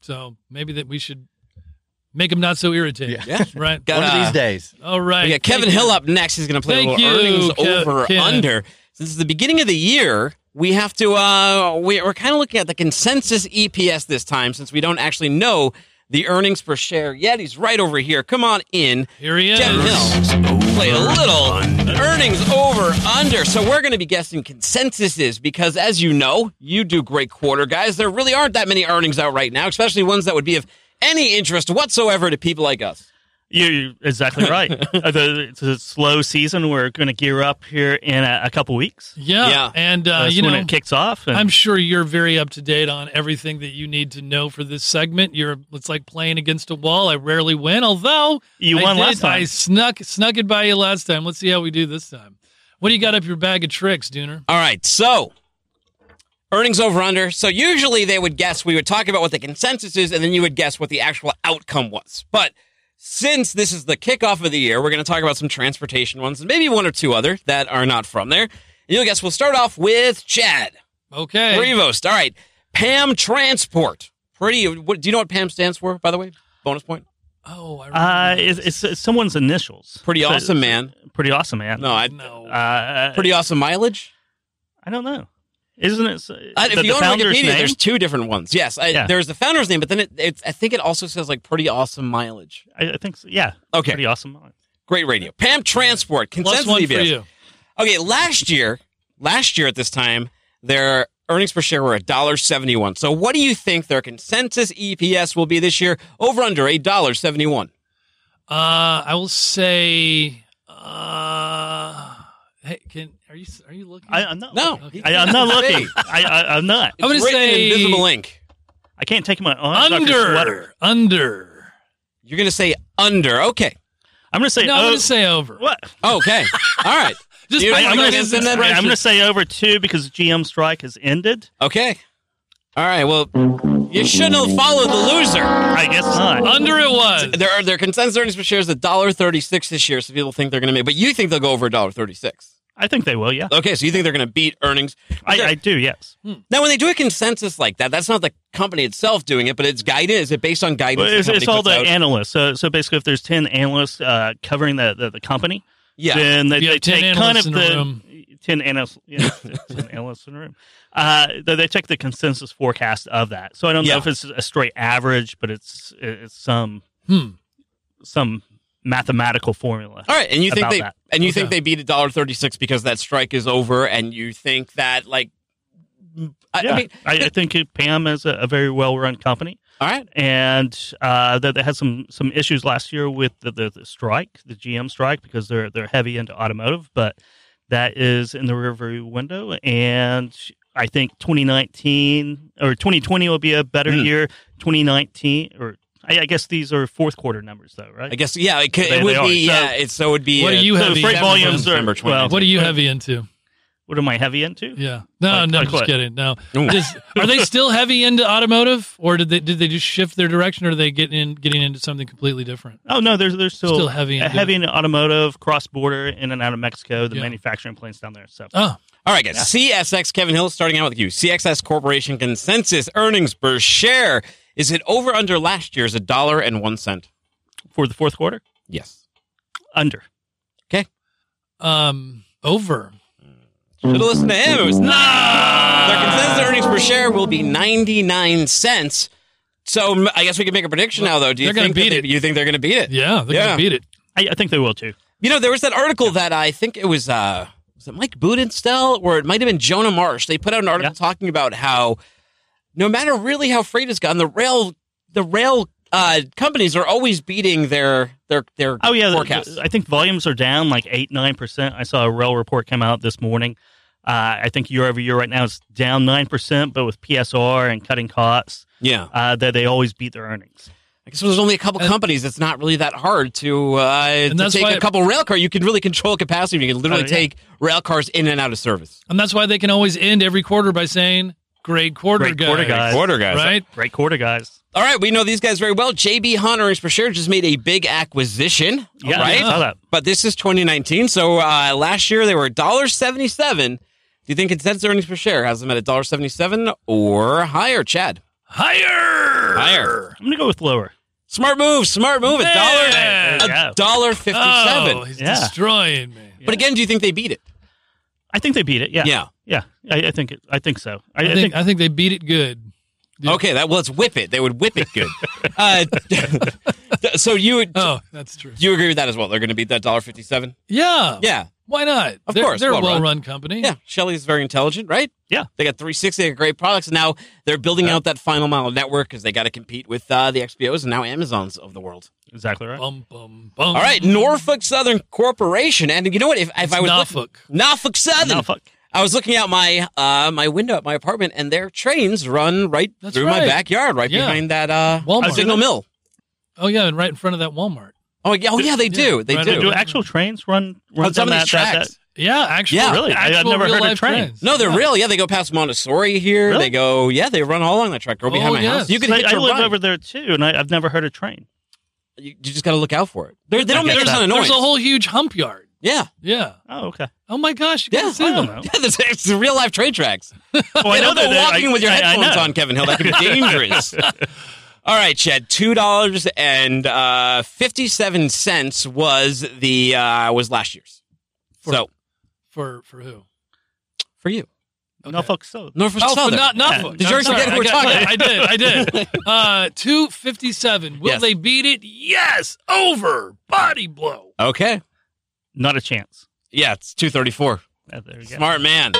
S2: So maybe that we should make them not so irritating.
S1: Yeah.
S2: Right.
S1: Got,
S5: One of
S1: uh,
S5: these days.
S2: All right.
S1: We got Kevin
S2: Thank.
S1: Hill up next. He's going to play
S2: Thank
S1: a little
S2: you,
S1: earnings
S2: Kev-
S1: over
S2: Ken.
S1: under. Since it's the beginning of the year, we have to. Uh, we, we're kind of looking at the consensus EPS this time, since we don't actually know the earnings per share yet. He's right over here. Come on in.
S2: Here he is.
S1: Kevin Hill. Play a little earnings over under. So we're going to be guessing consensuses because, as you know, you do great quarter guys. There really aren't that many earnings out right now, especially ones that would be of any interest whatsoever to people like us.
S6: You're exactly right. Uh, the, it's a slow season. We're going to gear up here in a, a couple weeks.
S2: Yeah.
S1: Yeah.
S2: And, uh, you
S6: when
S2: know,
S6: it kicks off. And
S2: I'm sure you're very up to date on everything that you need to know for this segment. You're it's like playing against a wall. I rarely win, although
S6: You
S2: I
S6: won
S2: did-
S6: last time.
S2: I snuck snuck it by you last time. Let's see how we do this time. What do you got up your bag of tricks, Dooner?
S1: All right, so earnings over under. So usually they would guess, we would talk about what the consensus is, and then you would guess what the actual outcome was. But since this is the kickoff of the year, we're going to talk about some transportation ones and maybe one or two other that are not from there. And you'll guess we'll start off with Chad.
S2: Okay.
S1: Prevost. All right. Pam Transport. Pretty. What, do you know what Pam stands for, by the way? Bonus point.
S2: Oh, I
S6: uh, it's, it's, it's someone's initials.
S1: Pretty
S6: So-
S1: awesome, man.
S6: Pretty awesome, man.
S1: No, I.
S2: no.
S6: Uh,
S1: Pretty awesome mileage.
S6: I don't know. Isn't it?
S1: Uh,
S6: the,
S1: if you
S6: the
S1: go on
S6: founder's
S1: Wikipedia,
S6: name?
S1: there's two different ones. Yes, I,
S6: Yeah.
S1: there's the founder's name, but then it, it's, I think it also says like pretty awesome mileage.
S6: I, I think so. Yeah.
S1: Okay.
S6: Pretty awesome. Mileage.
S1: Great radio. Pam Transport.
S2: Plus
S1: Consensus
S2: one for you.
S1: Okay, last year, last year at this time, their earnings per share were $1.71. So what do you think their consensus EPS will be this year? Over under $1.71.
S2: Uh, I will say. Uh, hey, can are you are you looking?
S6: I, I'm not.
S1: No.
S6: looking. I, I'm not looking. I, I, I'm not.
S2: I'm gonna
S1: It's written in
S2: say
S1: invisible ink.
S6: I can't take my arms off sweater.
S2: under under.
S1: You're going to say under. Okay.
S6: I'm going to say.
S2: No, I'm
S6: oh,
S2: gonna say over.
S6: what?
S1: Okay. All right.
S2: Just
S1: You
S6: I'm going
S1: go
S2: his
S1: against them then?
S2: expression.
S6: to say over two because GM strike has ended.
S1: Okay. All right. Well, you shouldn't have followed the loser.
S6: I guess not.
S2: Under it was.
S1: Their their consensus earnings per share is $1.36 this year, so people think they're going to make, but you think they'll go over $1.36.
S6: I think they will. Yeah.
S1: Okay, so you think they're going to beat earnings?
S6: I, I do. Yes.
S1: now, when they do a consensus like that, that's not the company itself doing it, but it's guidance. Is it based on guidance?
S6: Well,
S1: the
S6: it's, it's all the
S1: out?
S6: analysts. So, so basically, if there's ten analysts uh, covering the, the, the company,
S1: yeah.
S6: then they, they
S2: 10
S6: take kind of the
S2: room.
S6: ten analysts. Yeah, ten analysts in a room. Uh, they, they take the consensus forecast of that. So I don't
S1: Yeah.
S6: know if it's a straight average, but it's it's some
S2: Hmm.
S6: some mathematical formula.
S1: All right, and you think they
S6: that.
S1: and you think they beat a dollar thirty six because that strike is over, and you think that like I,
S6: yeah,
S1: I mean,
S6: I, I think it- Pam is a, a very well run company,
S1: all right.
S6: and uh, they, they had some some issues last year with the, the, the strike, the GM strike, because they're they're heavy into automotive, but that is in the rearview window, and I think 2019 or 2020 will be a better
S1: Hmm.
S6: year. 2019 or I, I guess these are fourth quarter numbers though, right?
S1: I guess yeah. It, could,
S6: They-
S1: it would
S6: they are.
S1: be
S6: So-
S1: yeah. It's so it would be.
S2: What
S1: uh,
S2: are you
S6: so
S2: heavy?
S6: freight volumes are
S1: December
S6: well.
S2: What are you heavy into?
S6: What am I heavy into?
S2: Yeah. No,
S6: Like-
S2: no,
S6: like
S2: just
S6: what?
S2: kidding. No.
S1: Ooh.
S2: Just, are they still heavy into automotive, or did they did they just shift their direction, or are they getting in, getting into something completely different?
S6: Oh no, there's there's still,
S2: Still heavy
S6: uh,
S2: into
S6: heavy in automotive, cross border, in and out of Mexico, the
S2: Yeah.
S6: manufacturing plants down there. So
S2: Oh,
S1: All right, guys. CSX Kevin Hill starting out with you. CSX Corporation consensus earnings per share is it over under last year's a dollar and one cent?
S6: for the fourth quarter,
S1: Yes.
S6: under. Okay.
S2: Um, over.
S1: Should have listened to him. It was not. Their consensus earnings per share will be ninety nine cents. So I guess we can make a prediction now, though. Do you
S2: They're gonna
S1: think
S2: beat
S1: they-
S2: it.
S1: You think they're going to beat it?
S2: Yeah, they're
S1: Yeah.
S2: gonna beat it.
S6: I, I think they will too.
S1: You know, there was that article that I think it was uh was it Mike Baudendistel or it might have been Joanna Marsh. They put out an article
S6: Yeah.
S1: talking about how no matter really how freight has gone, the rail the rail uh, companies are always beating their their their
S6: Oh yeah,
S1: forecasts.
S6: I think volumes are down like eight nine percent. I saw a rail report come out this morning. Uh, I think year over year right now it's down nine percent, but with PSR and cutting costs,
S1: yeah,
S6: uh, that they always beat their earnings.
S1: I guess there's only a couple
S2: And-
S1: companies. It's not really that hard to uh, to take a couple rail car. You can really control capacity. You can literally
S6: Oh, yeah.
S1: take rail cars in and out of service.
S2: And that's why they can always end every quarter by saying, "Great quarter,
S6: Great
S2: guys."
S6: quarter, guys.
S1: Quarter guys,
S2: Right?
S6: Great quarter, guys.
S1: All right, we know these guys very well. JB Hunt earnings per share just made a big acquisition.
S6: Yeah,
S1: right.
S6: I saw that.
S1: But this is 2019. So uh, last year they were $1.77. Do you think consensus earnings per share has them at $1.77 or higher, Chad?
S2: Higher,
S1: Higher.
S6: I'm gonna go with lower.
S1: Smart move, smart move. A dollar,
S2: Yeah.
S6: There you go.
S1: a dollar fifty-seven.
S2: Oh, he's
S6: Yeah.
S2: destroying me.
S1: But again, do you think they beat it?
S6: I think they beat it. Yeah,
S1: Yeah.
S6: Yeah. I, I think it, I think so. I,
S2: I,
S6: I
S2: think,
S6: think
S2: I think they beat it good. Yeah.
S1: Okay, that well, let's whip it. They would whip it good. uh, so you would
S2: Oh, that's true.
S1: you agree with that as well? They're going to beat that dollar fifty-seven.
S2: Yeah.
S1: Yeah,
S2: Why not?
S1: Of
S2: they're,
S1: course,
S2: They're a
S1: well-run.
S2: well-run company.
S1: yeah. Shelley's very intelligent, right?
S6: Yeah.
S1: They got 360, they got great products, and now they're building out that final mile network because they got to compete with uh, the XPOs and now Amazons of the world.
S6: exactly right.
S2: Bum bum bum.
S1: All right, Norfolk Southern Corporation, and you know what? If, if I was
S2: Norfolk.
S1: looking, Norfolk Southern,
S6: No, fuck.
S1: I was looking out my uh, my window at my apartment, and their trains run right
S2: That's
S1: through my backyard, right
S2: Yeah.
S1: behind that uh,
S2: Walmart.
S1: Signal Mill.
S2: Oh yeah, and right in front of that Walmart.
S1: Oh yeah, oh yeah, they do,
S2: Yeah,
S1: they
S2: right
S1: do.
S6: Do actual trains run run
S1: On some
S6: down
S1: of these
S6: that, that,
S1: tracks.
S6: that-
S2: Yeah, actually.
S1: Yeah.
S6: Really? I- I've never heard of
S2: real-life
S6: train.
S2: trains.
S1: No, they're
S2: Yeah.
S1: real. Yeah, they go past Montessori here.
S6: Really?
S1: They go, yeah, they run all along that track. Go behind
S2: Oh,
S1: my house. You can
S6: I,
S1: hit
S6: I
S1: your
S6: live
S1: ride.
S6: over there too, and I, I've never heard a train.
S1: You, you just got to look out for it. They're, they don't make a
S6: guess
S1: ton of noise.
S2: There's a whole huge hump yard.
S1: Yeah,
S2: Yeah.
S6: Oh, okay.
S2: Oh my gosh, you
S1: Yeah,
S2: gotta see them.
S1: yeah. It's, it's real life train tracks.
S6: Oh, I
S1: You
S6: know
S1: know,
S6: that.
S1: walking
S6: I,
S1: with your
S6: I- I
S1: headphones
S6: know.
S1: on, Kevin Hill. That could be dangerous. All right, Chad. Two dollars and uh, fifty-seven cents was the uh, was last year's.
S2: For-
S1: so
S2: For for who?
S1: for you,
S6: Norfolk Southern.
S1: Norfolk
S2: Oh, for
S1: Southern.
S2: not Norfolk.
S1: Did you already
S2: I'm
S1: forget who we're
S2: got-
S1: talking?
S2: I did. I did. Uh, two fifty seven. Will
S1: Yes.
S2: they beat it? Yes. Over. Body blow.
S1: Okay.
S6: Not a chance.
S1: Yeah, it's two thirty-four.
S6: Uh, there you go.
S1: Smart man.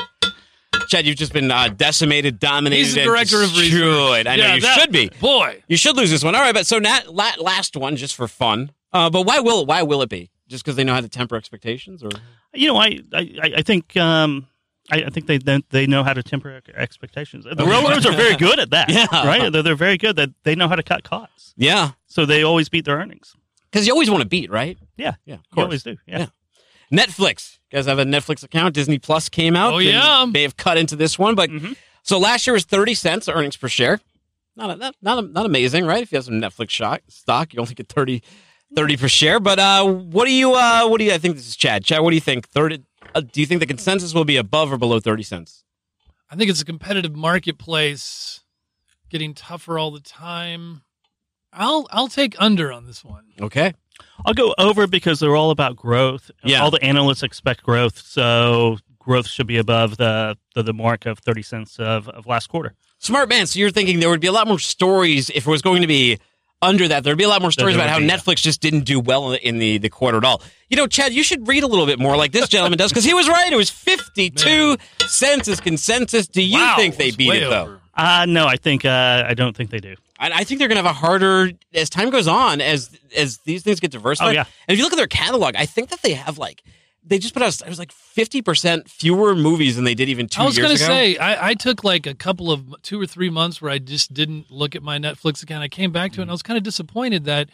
S1: Chad, you've just been uh, decimated, dominated,
S2: He's the
S1: and
S2: director of research.
S1: destroyed. I know
S2: Yeah,
S1: you
S2: that-
S1: should be.
S2: Boy.
S1: You should lose this one. All right, but so nat, la- last one just for fun. Uh, but why will why will it be? Just because they know how to temper expectations, or
S6: You know, I I, I think um, I, I think they they- they know how to temper expectations. The railroads are very good at that.
S1: Yeah.
S6: right. They're, they're very good. That they know how to cut costs,
S1: yeah,
S6: so they always beat their earnings.
S1: because you always want to beat, right?
S6: Yeah,
S1: Yeah, of
S6: you
S1: course.
S6: always do. Yeah.
S1: Yeah. Netflix. You guys have a Netflix account. Disney Plus came out.
S2: Oh,
S1: They
S2: yeah.
S1: may have cut into this one, but
S6: Mhm.
S1: so last year was thirty cents earnings per share. Not a, not not, not amazing, right? If you have some Netflix shock, stock, you only get 30, 30 per share. But uh, what do you uh, what do you? I think this is Chad. Chad, what do you think? Thirty? Uh, do you think the consensus will be above or below thirty cents?
S2: I think it's a competitive marketplace, getting tougher all the time. I'll I'll take under on this one.
S1: Okay.
S6: I'll go over because they're all about growth.
S1: Yeah.
S6: All the analysts expect growth, so growth should be above the the, the mark of thirty cents of, of last quarter.
S1: Smart man. So you're thinking there would be a lot more stories if it was going to be under that. There'd be a lot more stories about how
S6: would be, yeah.
S1: Netflix just didn't do well in the, the quarter at all. You know, Chad, you should read a little bit more like this gentleman does because he was right. It was 52 cents as consensus. Do you
S2: Wow,
S1: think they beat
S2: way
S1: it, though?
S2: over.
S6: Uh, no, I think uh, I don't think they do.
S1: And I think they're going to have a harder as time goes on as as these things get diversified.
S6: Oh, yeah.
S1: And if you look at their catalog, I think that they have like they just put out it was like fifty percent fewer movies than they did even two years ago.
S2: I was gonna
S1: ago.
S2: say I, I took like a couple of two or three months where I just didn't look at my Netflix account. I came back to it and I was kind of disappointed that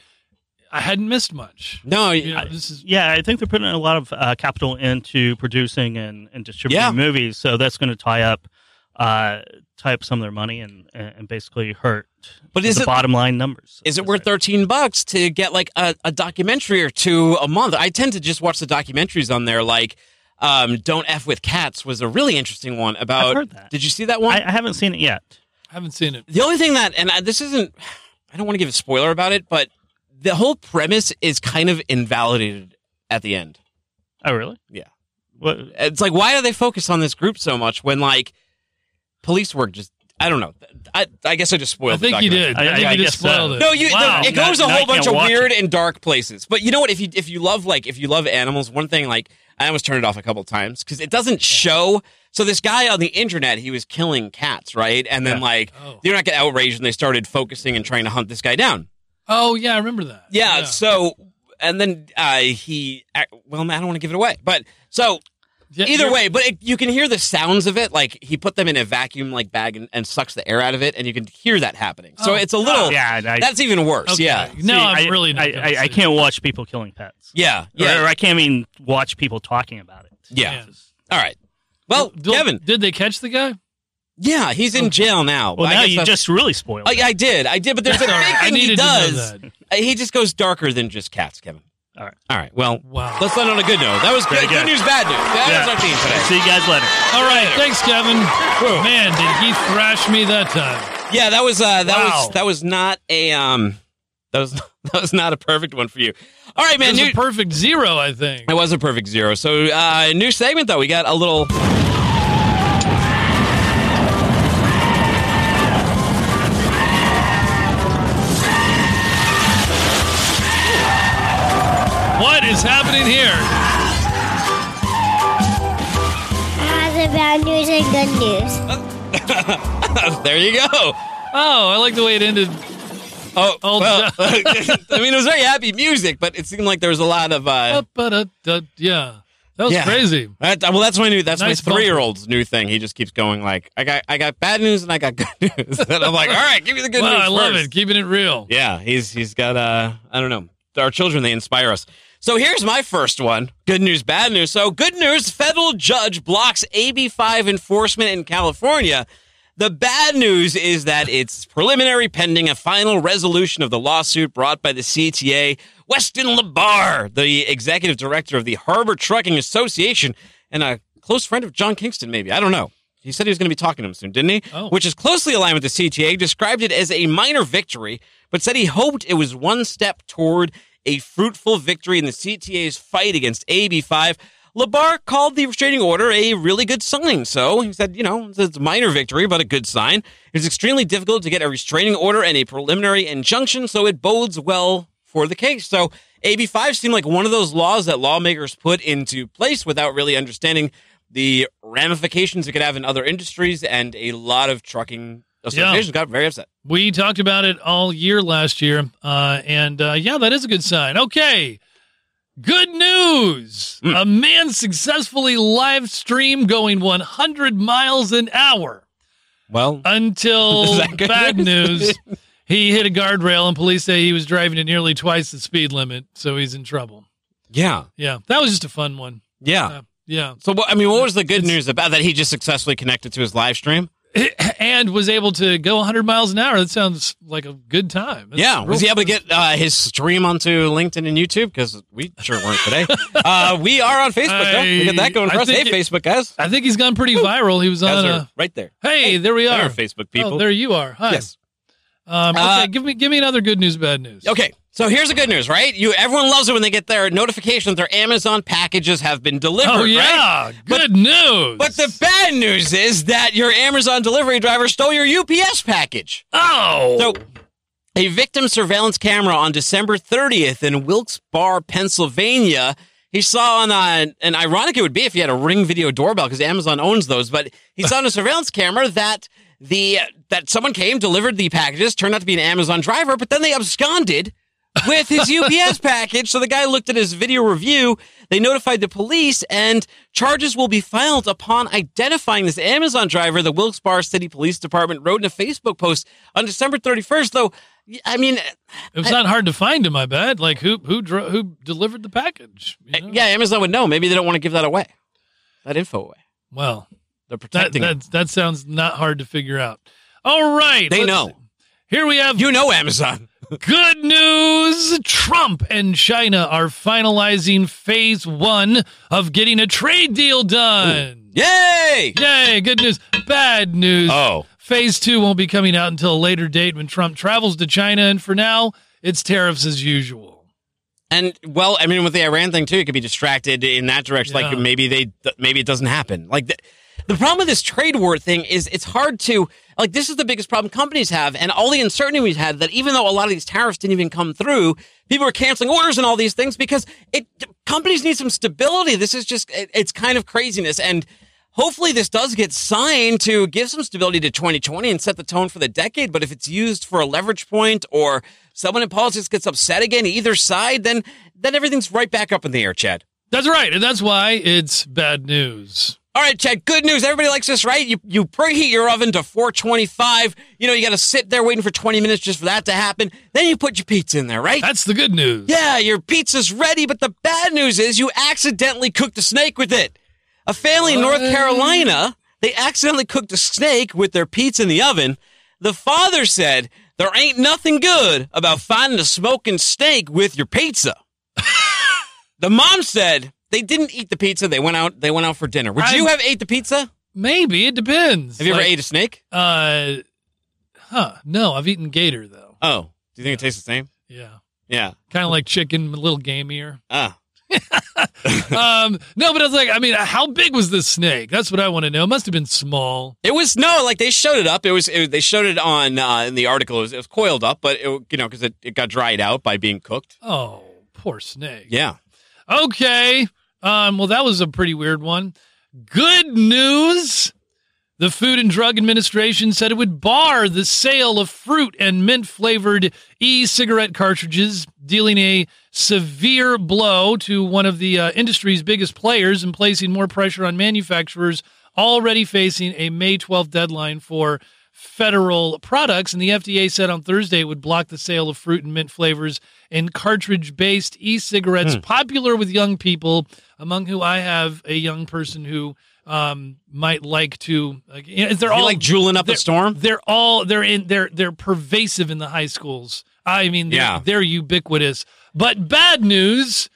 S2: I hadn't missed much.
S1: no,
S2: You know,
S1: I-
S2: this is
S6: Yeah, I think they're putting a lot of uh, capital into producing and, and distributing
S1: Yeah.
S6: movies, so that's going to tie up uh, tie up some of their money and and basically hurt.
S1: But is
S6: the
S1: it-
S6: bottom line numbers?
S1: is it worth thirteen bucks to get like a, a documentary or two a month? I tend to just watch the documentaries on there, like. Um, Don't F with Cats was a really interesting one about.
S6: heard that.
S1: Did you see that one?
S6: I, I haven't seen it yet.
S2: I haven't seen it.
S1: The only thing that, and I- this isn't, I don't want to give a spoiler about it, but the whole premise is kind of invalidated at the end.
S6: Oh, really?
S1: Yeah.
S6: What?
S1: It's like, why do they focus on this group so much when, like, police work just, I don't know. I, I guess I just spoiled
S2: I think
S1: the
S2: you did. I,
S6: I-
S2: think
S6: I
S2: you just
S6: guess so.
S2: spoiled it.
S1: No, you.
S2: Wow.
S1: the- it
S6: Now-
S1: goes a
S6: now I
S1: whole bunch of weird
S6: it.
S1: and dark places. But you know what? If you if you love like if you love animals, one thing like I almost turned it off a couple times because it doesn't show. So this guy on the internet, he was killing cats, right? And then
S6: Yeah.
S1: like
S2: Oh.
S1: they're not get outraged, and they started focusing and trying to hunt this guy down.
S2: Oh yeah, I remember that.
S1: Yeah. So and then uh, he, well, I don't want to give it away, but so
S2: Yeah,
S1: Either
S2: you're-
S1: way, but it, you can hear the sounds of it. Like he put them in a vacuum like bag and, and sucks the air out of it, and you can hear that happening. So
S2: Oh,
S1: it's a little.
S6: Yeah, I,
S1: That's even worse.
S2: Okay.
S1: Yeah.
S2: No,
S6: see,
S2: I'm
S6: I,
S2: really not.
S6: I, I, I can't watch people killing pets.
S1: Yeah. Yeah.
S6: or I can't even watch people talking about it.
S1: Yeah.
S2: Man.
S1: All right. Well,
S2: Did-
S1: Kevin.
S2: did they catch the guy?
S1: Yeah, he's in jail now.
S6: Well,
S1: I
S6: now
S1: guess
S6: you
S1: that's-
S6: just really spoiled.
S1: Oh, yeah, I did. I did. But there's a big
S2: Sorry, I
S1: thing he
S2: needed to know
S1: does. Uh, He just goes darker than just cats, Kevin.
S6: All right.
S1: All right. Well,
S2: Wow.
S1: let's end on a good note. That was good. Good
S6: good.
S1: news, bad news. That was our team today.
S6: See you guys later.
S2: All right, thanks, Kevin. Man, did he thrash me that time?
S1: Yeah, that was uh, that
S2: Wow.
S1: was that was not a um that was that was not a perfect one for you. All right, man.
S2: It was
S1: New,
S2: a perfect zero, I think.
S1: it was a perfect zero. So uh, new segment though. We got a little.
S2: Is happening here?
S7: How's about news and good news?
S1: there you go.
S2: Oh, I like the way it ended.
S1: Oh,
S2: Oh,
S1: well, I mean, it was very happy music, but it seemed like there was a lot of. Uh,
S2: Ba-ba-da-da. Yeah, that was
S1: Yeah.
S2: crazy.
S1: that, well, that's my new. That's
S2: Nice
S1: my three-year-old's new thing. He just keeps going like, "I got, I got bad news and I got good news." and I'm like, "All right, give me the good
S2: wow,
S1: news
S2: I love
S1: first."
S2: it. Keeping it real.
S1: Yeah, he's he's got uh I don't know. Our children they inspire us. So here's my first one. Good news, bad news. So good news, federal judge blocks AB5 enforcement in California. The bad news is that it's preliminary pending a final resolution of the lawsuit brought by the CTA. Weston LeBar, the executive director of the Harbor Trucking Association and a close friend of John Kingston, maybe. I don't know. He said he was going to be talking to him soon, didn't he?
S2: Oh.
S1: Which is closely aligned with the CTA, described it as a minor victory, but said he hoped it was one step toward a fruitful victory in the CTA's fight against AB5. LeBar called the restraining order a really good sign. So he said, you know, it's a minor victory, but a good sign. It's extremely difficult to get a restraining order and a preliminary injunction, so it bodes well for the case. So AB5 seemed like one of those laws that lawmakers put into place without really understanding the ramifications it could have in other industries, and a lot of trucking associations got very upset.
S2: We talked about it all year last year, uh, and uh, yeah, that is a good sign. Okay, good news:
S1: Hmm.
S2: a man successfully live streamed going 100 miles an hour
S1: Well,
S2: until
S1: Is that good
S2: bad
S1: news?
S2: news. He hit a guardrail, and police say he was driving at nearly twice the speed limit, so he's in trouble.
S1: yeah,
S2: Yeah, that was just a fun one.
S1: yeah.
S2: Uh, yeah,
S1: So, I mean, what was the good
S2: It's-
S1: news about that? He just successfully connected to his live stream.
S2: and was able to go 100 miles an hour. That sounds like a good time. That's
S1: yeah, was he able to get uh, his stream onto LinkedIn and YouTube? Because we sure weren't today. uh, we are on Facebook. though. We got that going for us. Hey,
S2: it-
S1: Facebook guys,
S2: I think he's gone pretty viral. He was
S1: guys
S2: on a.
S1: right there.
S2: Hey, there we
S1: There
S2: are.
S1: are Facebook people.
S2: Oh, there you are. Hi.
S1: Yes.
S2: Um, okay,
S1: Uh,
S2: give me give me another good news, bad news.
S1: Okay, so here's the good news, right? You everyone loves it when they get their notification that their Amazon packages have been delivered.
S2: Oh
S1: right?
S2: yeah,
S1: But-
S2: good news.
S1: But the bad news is that your Amazon delivery driver stole your UPS package.
S2: oh,
S1: So A victim surveillance camera on December 30th in Wilkes-Barre, Pennsylvania. He saw on a, uh, and ironic it would be if he had a Ring video doorbell because Amazon owns those, but he saw on a surveillance camera that the that someone came, delivered the packages, turned out to be an Amazon driver, but then they absconded with his UPS package. So the guy looked at his video review. They notified the police, and charges will be filed upon identifying this Amazon driver. The Wilkes-Barre City Police Department wrote in a Facebook post on December 31st. Though, I mean,
S2: It was not hard to find him. I bet. Like who who dro- who delivered the package? you uh, know?
S1: yeah, Amazon would know. Maybe they don't want to give that away, that info away.
S2: Well,
S1: They're
S2: that
S1: protecting. it.
S2: that that sounds not hard to figure out. All right,
S1: They know.
S2: Here we have
S1: You know Amazon.
S2: Good news! Trump and China are finalizing phase one of getting a trade deal done.
S1: Yay!
S2: Yay, good news. Bad news.
S1: Oh.
S2: Phase two won't be coming out until a later date when Trump travels to China, and for now, it's tariffs as usual.
S1: And well, I mean, with the Iran thing too, it could be distracted in that direction.
S2: Yeah.
S1: Like maybe they, maybe it doesn't happen. Like the, the problem with this trade war thing is it's hard to like. This is the biggest problem companies have, and all the uncertainty we've had. That even though a lot of these tariffs didn't even come through, people are canceling orders and all these things because it companies need some stability. This is just it, it's kind of craziness and. Hopefully this does get signed to give some stability to 2020 and set the tone for the decade. But if it's used for a leverage point or someone in politics gets upset again, either side, then then everything's right back up in the air, Chad.
S2: That's right, and that's why it's bad news.
S1: All right, Chad. Good news. Everybody likes this, right? You you preheat your oven to 425. You know you got to sit there waiting for 20 minutes just for that to happen. Then you put your pizza in there, right?
S2: That's the good news.
S1: Yeah, your pizza's ready, but the bad news is you accidentally cooked a snake with it. A family in North Carolina, they accidentally cooked a snake with their pizza in the oven. The father said, There ain't nothing good about finding a smoking snake with your pizza. the mom said they didn't eat the pizza, they went out they went out for dinner. Would you
S2: I'm-
S1: have ate the pizza?
S2: Maybe it depends.
S1: Have you ever ate a snake?
S2: Uh, huh? No, I've eaten gator though.
S1: Oh. Do you think it tastes the same?
S2: Yeah,
S1: Yeah.
S2: kind of like chicken, a little gamier.
S1: Ah.
S2: um, no, but I was like, I mean, how big was this snake? That's what I want to know. It must have been small.
S1: It was no, like they showed it up. It was it, they showed it on uh, in the article. It was, it was coiled up, but it, you know because it, it got dried out by being cooked.
S2: Oh, poor snake.
S1: Yeah,
S2: Okay. Um, well, that was a pretty weird one. Good news. The Food and Drug Administration said it would bar the sale of fruit and mint flavored e cigarette cartridges, dealing a severe blow to one of the uh, industry's biggest players and placing more pressure on manufacturers already facing a May 12th deadline for federal products. And the FDA said on Thursday it would block the sale of fruit and mint flavors and cartridge based e cigarettes popular with young people, among who I have a young person who um, might like to. Like, you know, they're
S1: you
S2: all
S1: like drooling up a storm.
S2: They're all they're in they're they're pervasive in the high schools. I mean, they're,
S1: Yeah.
S2: they're ubiquitous. But bad news,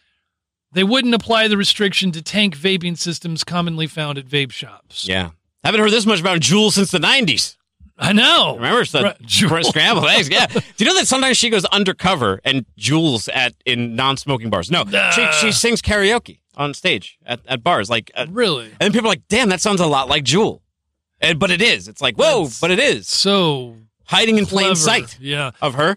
S2: they wouldn't apply the restriction to tank vaping systems commonly found at vape shops.
S1: Yeah, haven't heard this much about Jewel since the nineties.
S2: I know.
S1: Remember the scrambled eggs? Yeah. Do you know that sometimes she goes undercover and Jules at in non-smoking bars? No, she she sings karaoke on stage at, at bars. Like, uh,
S2: Really?
S1: and people are like, "Damn, that sounds a lot like Jewel." And, but it is. It's like, whoa,
S2: That's-
S1: but it is
S2: So
S1: hiding in plain sight
S2: Yeah.
S1: of her.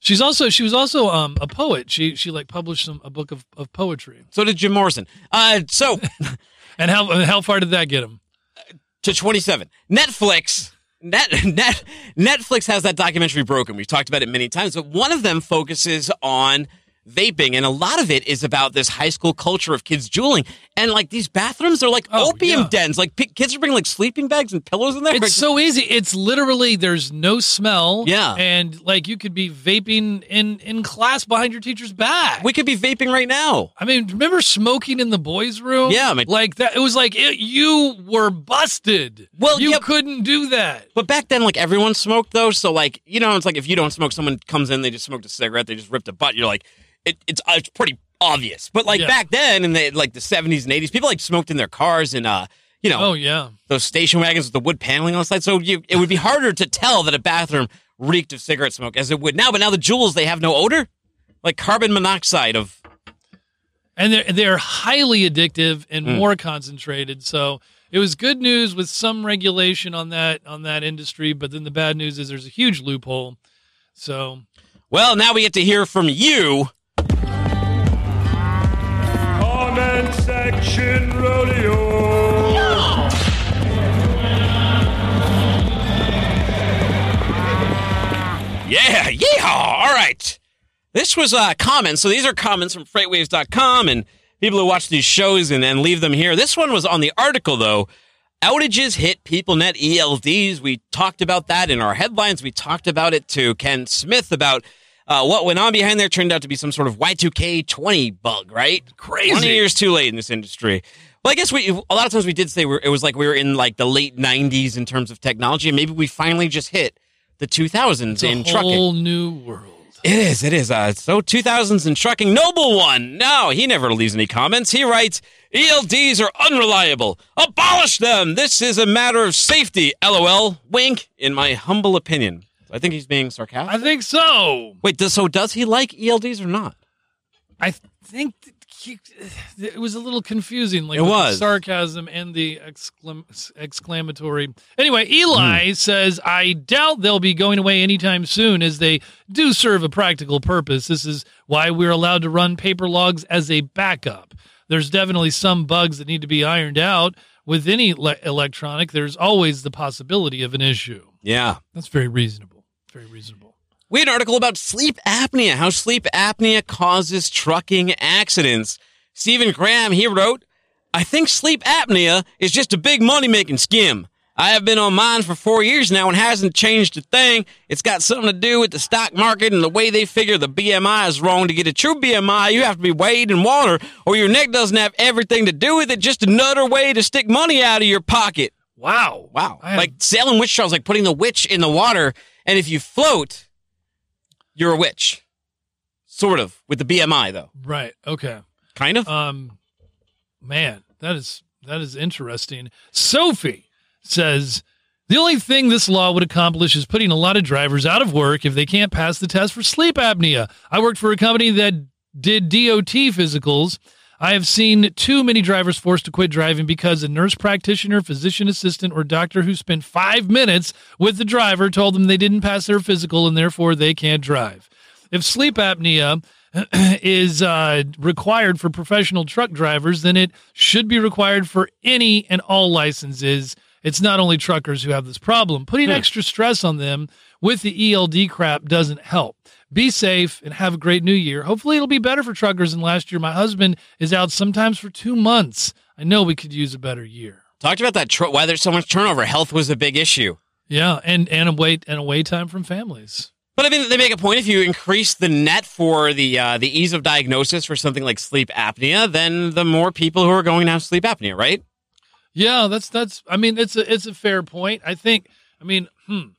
S2: She's also she was also um a poet. She she like published some a book of, of poetry.
S1: So did Jim Morrison. Uh, so
S2: And how how far did that get him?
S1: to 27. Netflix. Net, net, Netflix has that documentary broken. We've talked about it many times, but one of them focuses on vaping, and a lot of it is about this high school culture of kids juuling. And like these bathrooms are like
S2: Oh,
S1: opium
S2: yeah.
S1: dens. Like p- kids are bringing like sleeping bags and pillows in there.
S2: It's so easy. It's literally there's no smell.
S1: Yeah.
S2: And like you could be vaping in in class behind your teacher's back.
S1: we could be vaping right now.
S2: I mean, remember smoking in the boys' room?
S1: Yeah, I mean-
S2: like that. It was like it, you were busted.
S1: Well,
S2: you
S1: yeah.
S2: couldn't do that.
S1: But back then, like everyone smoked though. So like, you know, it's like if you don't smoke, someone comes in, they just smoked a cigarette, they just ripped a butt. You're like, it, it's uh, it's pretty obvious. But like
S2: Yeah.
S1: back then, in the like the 70s and 80s, people like smoked in their cars and uh, you know,
S2: Oh yeah.
S1: those station wagons with the wood paneling on the side. So you, it would be harder to tell that a bathroom reeked of cigarette smoke as it would now. But now the jewels, they have no odor, like carbon monoxide of.
S2: and they're they're highly addictive and
S1: Hmm.
S2: more concentrated. So it was good news with some regulation on that on that industry, but then the bad news is there's a huge loophole So
S1: Well, now we get to hear from you.
S8: Comment section rodeo.
S1: Yeah, yeehaw! All right. This was uh, comments. So these are comments from freightwaves.com and people who watch these shows and, and leave them here. This one was on the article, though. Outages hit PeopleNet ELDs. We talked about that in our headlines. We talked about it to Ken Smith about uh, what went on behind there. Turned out to be some sort of Y2K 20 bug, right?
S2: Crazy.
S1: 20 years too late in this industry. Well, I guess we, a lot of times we did say we're, it was like we were in like the late 90s in terms of technology, and maybe we finally just hit the 2000s
S2: it's a
S1: in trucking.
S2: whole new world.
S1: It is. It is. Uh, so 2000s in trucking. Noble one. No, he never leaves any comments. He writes, ELDs are unreliable. Abolish them. This is a matter of safety. LOL. Wink. In my humble opinion. I think he's being sarcastic.
S2: I think so.
S1: Wait, does, so does he like ELDs or not?
S2: I think he, it was a little confusing, like
S1: It was.
S2: sarcasm and the exclam- exclamatory. Anyway, Eli
S1: Hmm.
S2: says, "I doubt they'll be going away anytime soon, as they do serve a practical purpose. This is why we're allowed to run paper logs as a backup. There's definitely some bugs that need to be ironed out. With any le- electronic, there's always the possibility of an issue.
S1: Yeah.
S2: That's very reasonable. Very reasonable."
S1: We had an article about sleep apnea, how sleep apnea causes trucking accidents. Stephen Graham, he wrote, I think sleep apnea is just a big money making skim. I have been on mine for four years now and hasn't changed a thing. It's got something to do with the stock market and the way they figure the BMI is wrong. To get a true BMI, you have to be weighed in water or your neck doesn't have everything to do with it. Just another way to stick money out of your pocket.
S2: Wow.
S1: Wow.
S2: I have-
S1: like Salem witch trials, like putting the witch in the water, and if you float, you're a witch. Sort of. With the BMI though.
S2: Right. Okay.
S1: Kind of.
S2: Um, man, that is that is interesting. Sophie says the only thing this law would accomplish is putting a lot of drivers out of work if they can't pass the test for sleep apnea. I worked for a company that did DOT physicals. I have seen too many drivers forced to quit driving because a nurse practitioner, physician assistant, or doctor who spent five minutes with the driver told them they didn't pass their physical and therefore they can't drive. If sleep apnea is uh, required for professional truck drivers, then it should be required for any and all licenses. It's not only truckers who have this problem. Putting extra stress on them with the ELD crap doesn't help. Be safe and have a great new year. Hopefully, it'll be better for truckers than last year. My husband is out sometimes for two months. I know we could use a better year.
S1: Talked about that, tr- why there's so much turnover. Health was a big issue.
S2: Yeah, and and a wait and a wait time from families.
S1: But I mean, they make a point. If you increase the net for the uh, the ease of diagnosis for something like sleep apnea, then the more people who are going to have sleep apnea, right?
S2: Yeah, that's that's. I mean, it's a it's a fair point. I think. I mean, hmm.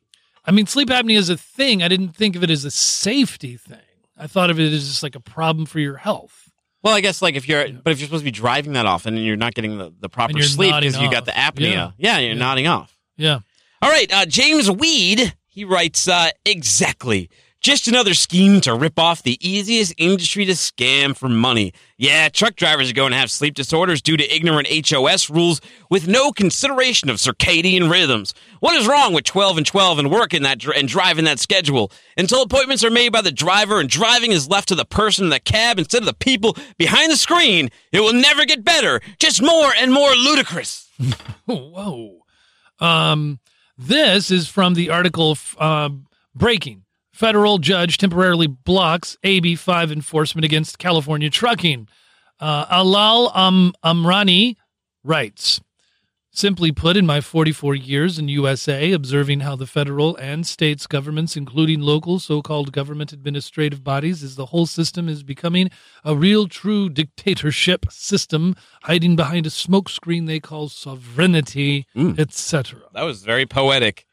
S2: I mean, sleep apnea is a thing. I didn't think of it as a safety thing. I thought of it as just like a problem for your health.
S1: Well, I guess like if you're, but if you're supposed to be driving that often and you're not getting the, the proper sleep because you got the apnea,
S2: Yeah.
S1: yeah, you're
S2: Yeah.
S1: nodding off.
S2: Yeah.
S1: All right, uh, James Weed, he writes, uh, exactly. Just another scheme to rip off the easiest industry to scam for money. Yeah, truck drivers are going to have sleep disorders due to ignorant HOS rules with no consideration of circadian rhythms. What is wrong with 12 and 12 and working that and driving that schedule? Until appointments are made by the driver and driving is left to the person in the cab instead of the people behind the screen, it will never get better. Just more and more ludicrous.
S2: Whoa. Um, this is from the article uh, Breaking. Federal judge temporarily blocks AB 5 enforcement against California trucking. Uh, Alal Am- Amrani writes Simply put, in my 44 years in USA, observing how the federal and states governments, including local so called government administrative bodies, as the whole system is becoming a real true dictatorship system hiding behind a smokescreen they call sovereignty, etc.
S1: That was very poetic.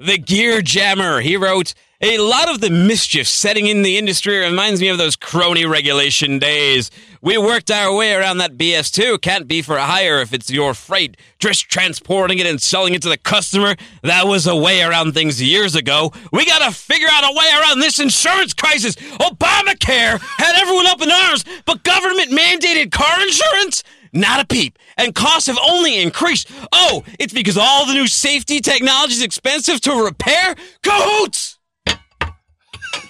S1: The Gear Jammer, he wrote, a lot of the mischief setting in the industry reminds me of those crony regulation days. We worked our way around that BS too. Can't be for hire if it's your freight. Just transporting it and selling it to the customer. That was a way around things years ago. We gotta figure out a way around this insurance crisis. Obamacare had everyone up in arms, but government mandated car insurance? Not a peep. And costs have only increased. Oh, it's because all the new safety technology is expensive to repair? Cahoots!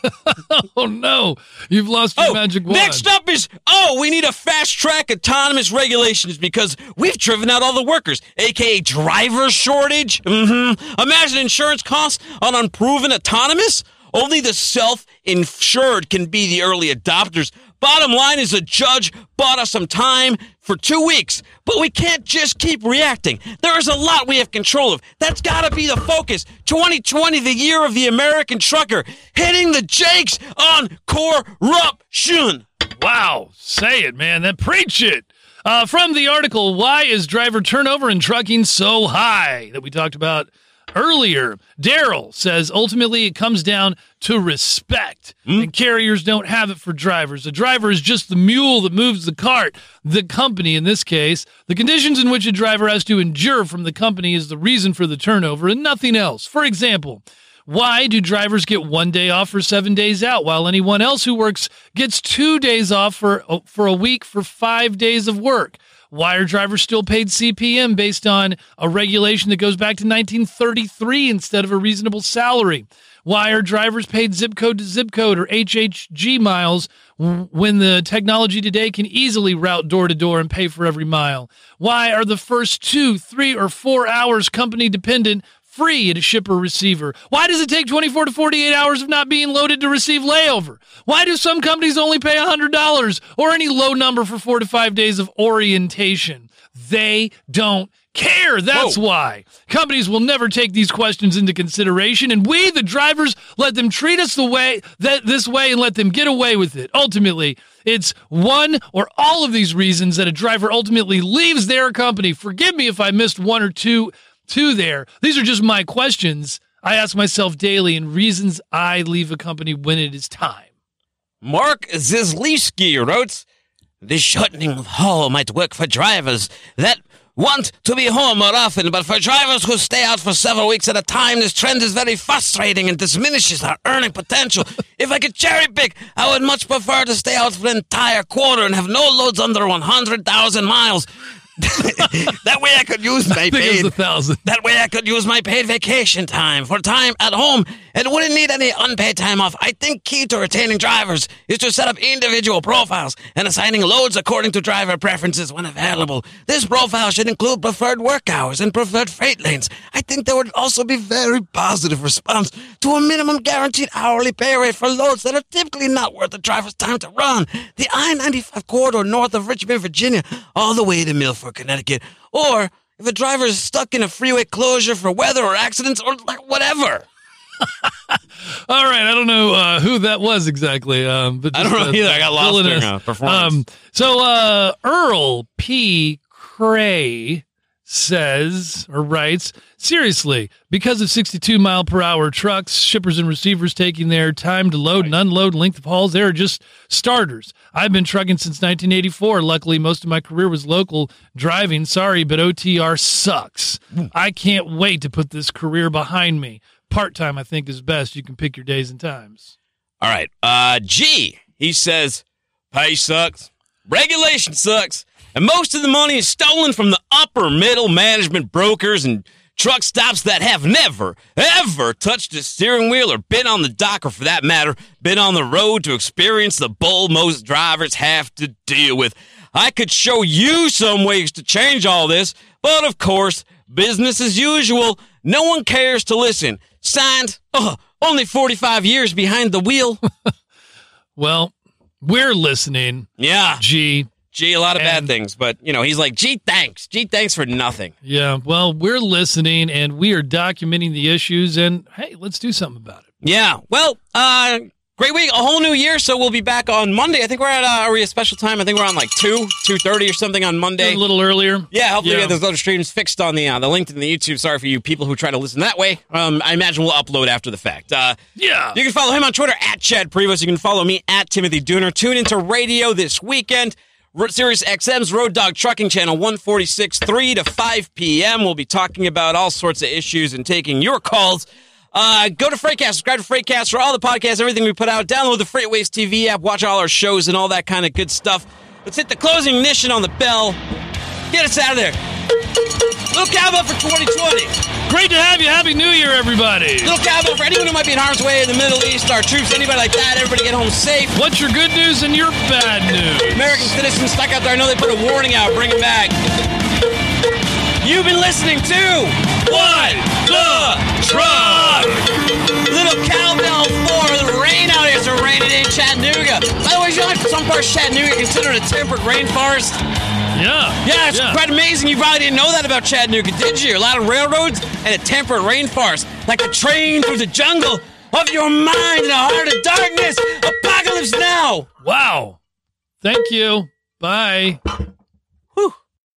S2: Oh no, you've lost your
S1: Oh,
S2: magic wand.
S1: next up is oh, we need a fast track autonomous regulations because we've driven out all the workers, aka driver shortage. Mm-hmm. Imagine insurance costs on unproven autonomous. Only the self-insured can be the early adopters. Bottom line is, a judge bought us some time for two weeks, but we can't just keep reacting. There is a lot we have control of. That's got to be the focus. 2020, the year of the American trucker, hitting the jakes on corruption.
S2: Wow, say it, man. Then preach it. Uh, from the article, why is driver turnover in trucking so high that we talked about earlier? Daryl says ultimately it comes down to respect, hmm? and carriers don't have it for drivers. A driver is just the mule that moves the cart. The company, in this case, the conditions in which a driver has to endure from the company is the reason for the turnover and nothing else. For example, why do drivers get one day off for seven days out, while anyone else who works gets two days off for for a week for five days of work? Why are drivers still paid CPM based on a regulation that goes back to 1933 instead of a reasonable salary? Why are drivers paid zip code to zip code or HHG miles when the technology today can easily route door to door and pay for every mile? Why are the first two, three, or four hours company dependent free at a shipper receiver? Why does it take 24 to 48 hours of not being loaded to receive layover? Why do some companies only pay $100 or any low number for four to five days of orientation? They don't care. That's
S1: Whoa.
S2: why. Companies will never take these questions into consideration, and we, the drivers, let them treat us the way that this way and let them get away with it. Ultimately, it's one or all of these reasons that a driver ultimately leaves their company. Forgive me if I missed one or two two there. These are just my questions I ask myself daily and reasons I leave a company when it is time.
S1: Mark Zizlewski wrote, The shortening of haul might work for drivers that want to be home more often, but for drivers who stay out for several weeks at a time, this trend is very frustrating and diminishes our earning potential. if I could cherry pick, I would much prefer to stay out for an entire quarter and have no loads under 100,000 miles. That way I could use my
S2: I think it was
S1: paid that way I could use my paid vacation time for time at home and wouldn't need any unpaid time off. I think key to retaining drivers is to set up individual profiles and assigning loads according to driver preferences when available. This profile should include preferred work hours and preferred freight lanes. I think there would also be very positive response to a minimum guaranteed hourly pay rate for loads that are typically not worth the driver's time to run. The I-95 corridor north of Richmond, Virginia, all the way to Milford, Connecticut. Or if a driver is stuck in a freeway closure for weather or accidents or like whatever.
S2: All right, I don't know uh, who that was exactly, um, but
S1: I don't
S2: just,
S1: know either. I got lost during a performance.
S2: Um, so uh, Earl P. Cray says or writes seriously because of 62 mile per hour trucks shippers and receivers taking their time to load and unload length of hauls they are just starters. I've been trucking since 1984 luckily most of my career was local driving. Sorry but otr sucks. I can't wait to put this career behind me. Part-time i think is best. You can pick your days and times.
S1: All right. Uh, G, he says, pay sucks, regulation sucks, and most of the money is stolen from the upper middle management brokers and truck stops that have never, ever touched a steering wheel or been on the dock, or for that matter, been on the road to experience the bull most drivers have to deal with. I could show you some ways to change all this, but of course, business as usual. No one cares to listen. Signed, uh, only 45 years behind the wheel.
S2: well we're listening
S1: Yeah.
S2: g
S1: Gee, a lot of bad things, but you know, he's like, gee, thanks. Gee, thanks for nothing.
S2: Yeah, well, we're listening and we are documenting the issues, and hey, let's do something about it.
S1: Yeah. Well, uh, great week, a whole new year. So we'll be back on Monday. I think we're at, uh, are we a special time? I think we're on like 2, 2.30 or something on Monday.
S2: A little earlier.
S1: Yeah, hopefully
S2: Yeah.
S1: we get those other streams fixed on the uh, the link to the YouTube. Sorry for you people who try to listen that way. Um, I imagine we'll upload after the fact. Uh,
S2: Yeah.
S1: You can follow him on Twitter at Chad Prevost. You can follow me at Timothy Dooner. Tune into radio this weekend. Sirius XM's Road Dog Trucking Channel 146, 3 to 5 p.m. We'll be talking about all sorts of issues and taking your calls. Uh, go to Freightcast, subscribe to Freightcast for all the podcasts, everything we put out. Download the FreightWaves TV app, watch all our shows and all that kind of good stuff. Let's hit the closing ignition on the bell. Get us out of there. Little cowbell for 2020.
S2: Great to have you. Happy New Year, everybody.
S1: Little cowbell for anyone who might be in harm's way in the Middle East, our troops, anybody like that. Everybody get home safe.
S2: What's your good news and your bad news?
S1: American citizens stuck out there. I know they put a warning out. Bring them back. You've been listening to What the Truck. Little cowbell for the rain out here. It's raining in Chattanooga. By the way, you know, some parts of Chattanooga considered a temperate rainforest.
S2: Yeah.
S1: Yeah, it's quite amazing. You probably didn't know that about Chattanooga, did you? A lot of railroads and a temperate rainforest, like a train through the jungle of your mind in a heart of darkness. Apocalypse now.
S2: Wow. Thank you. Bye.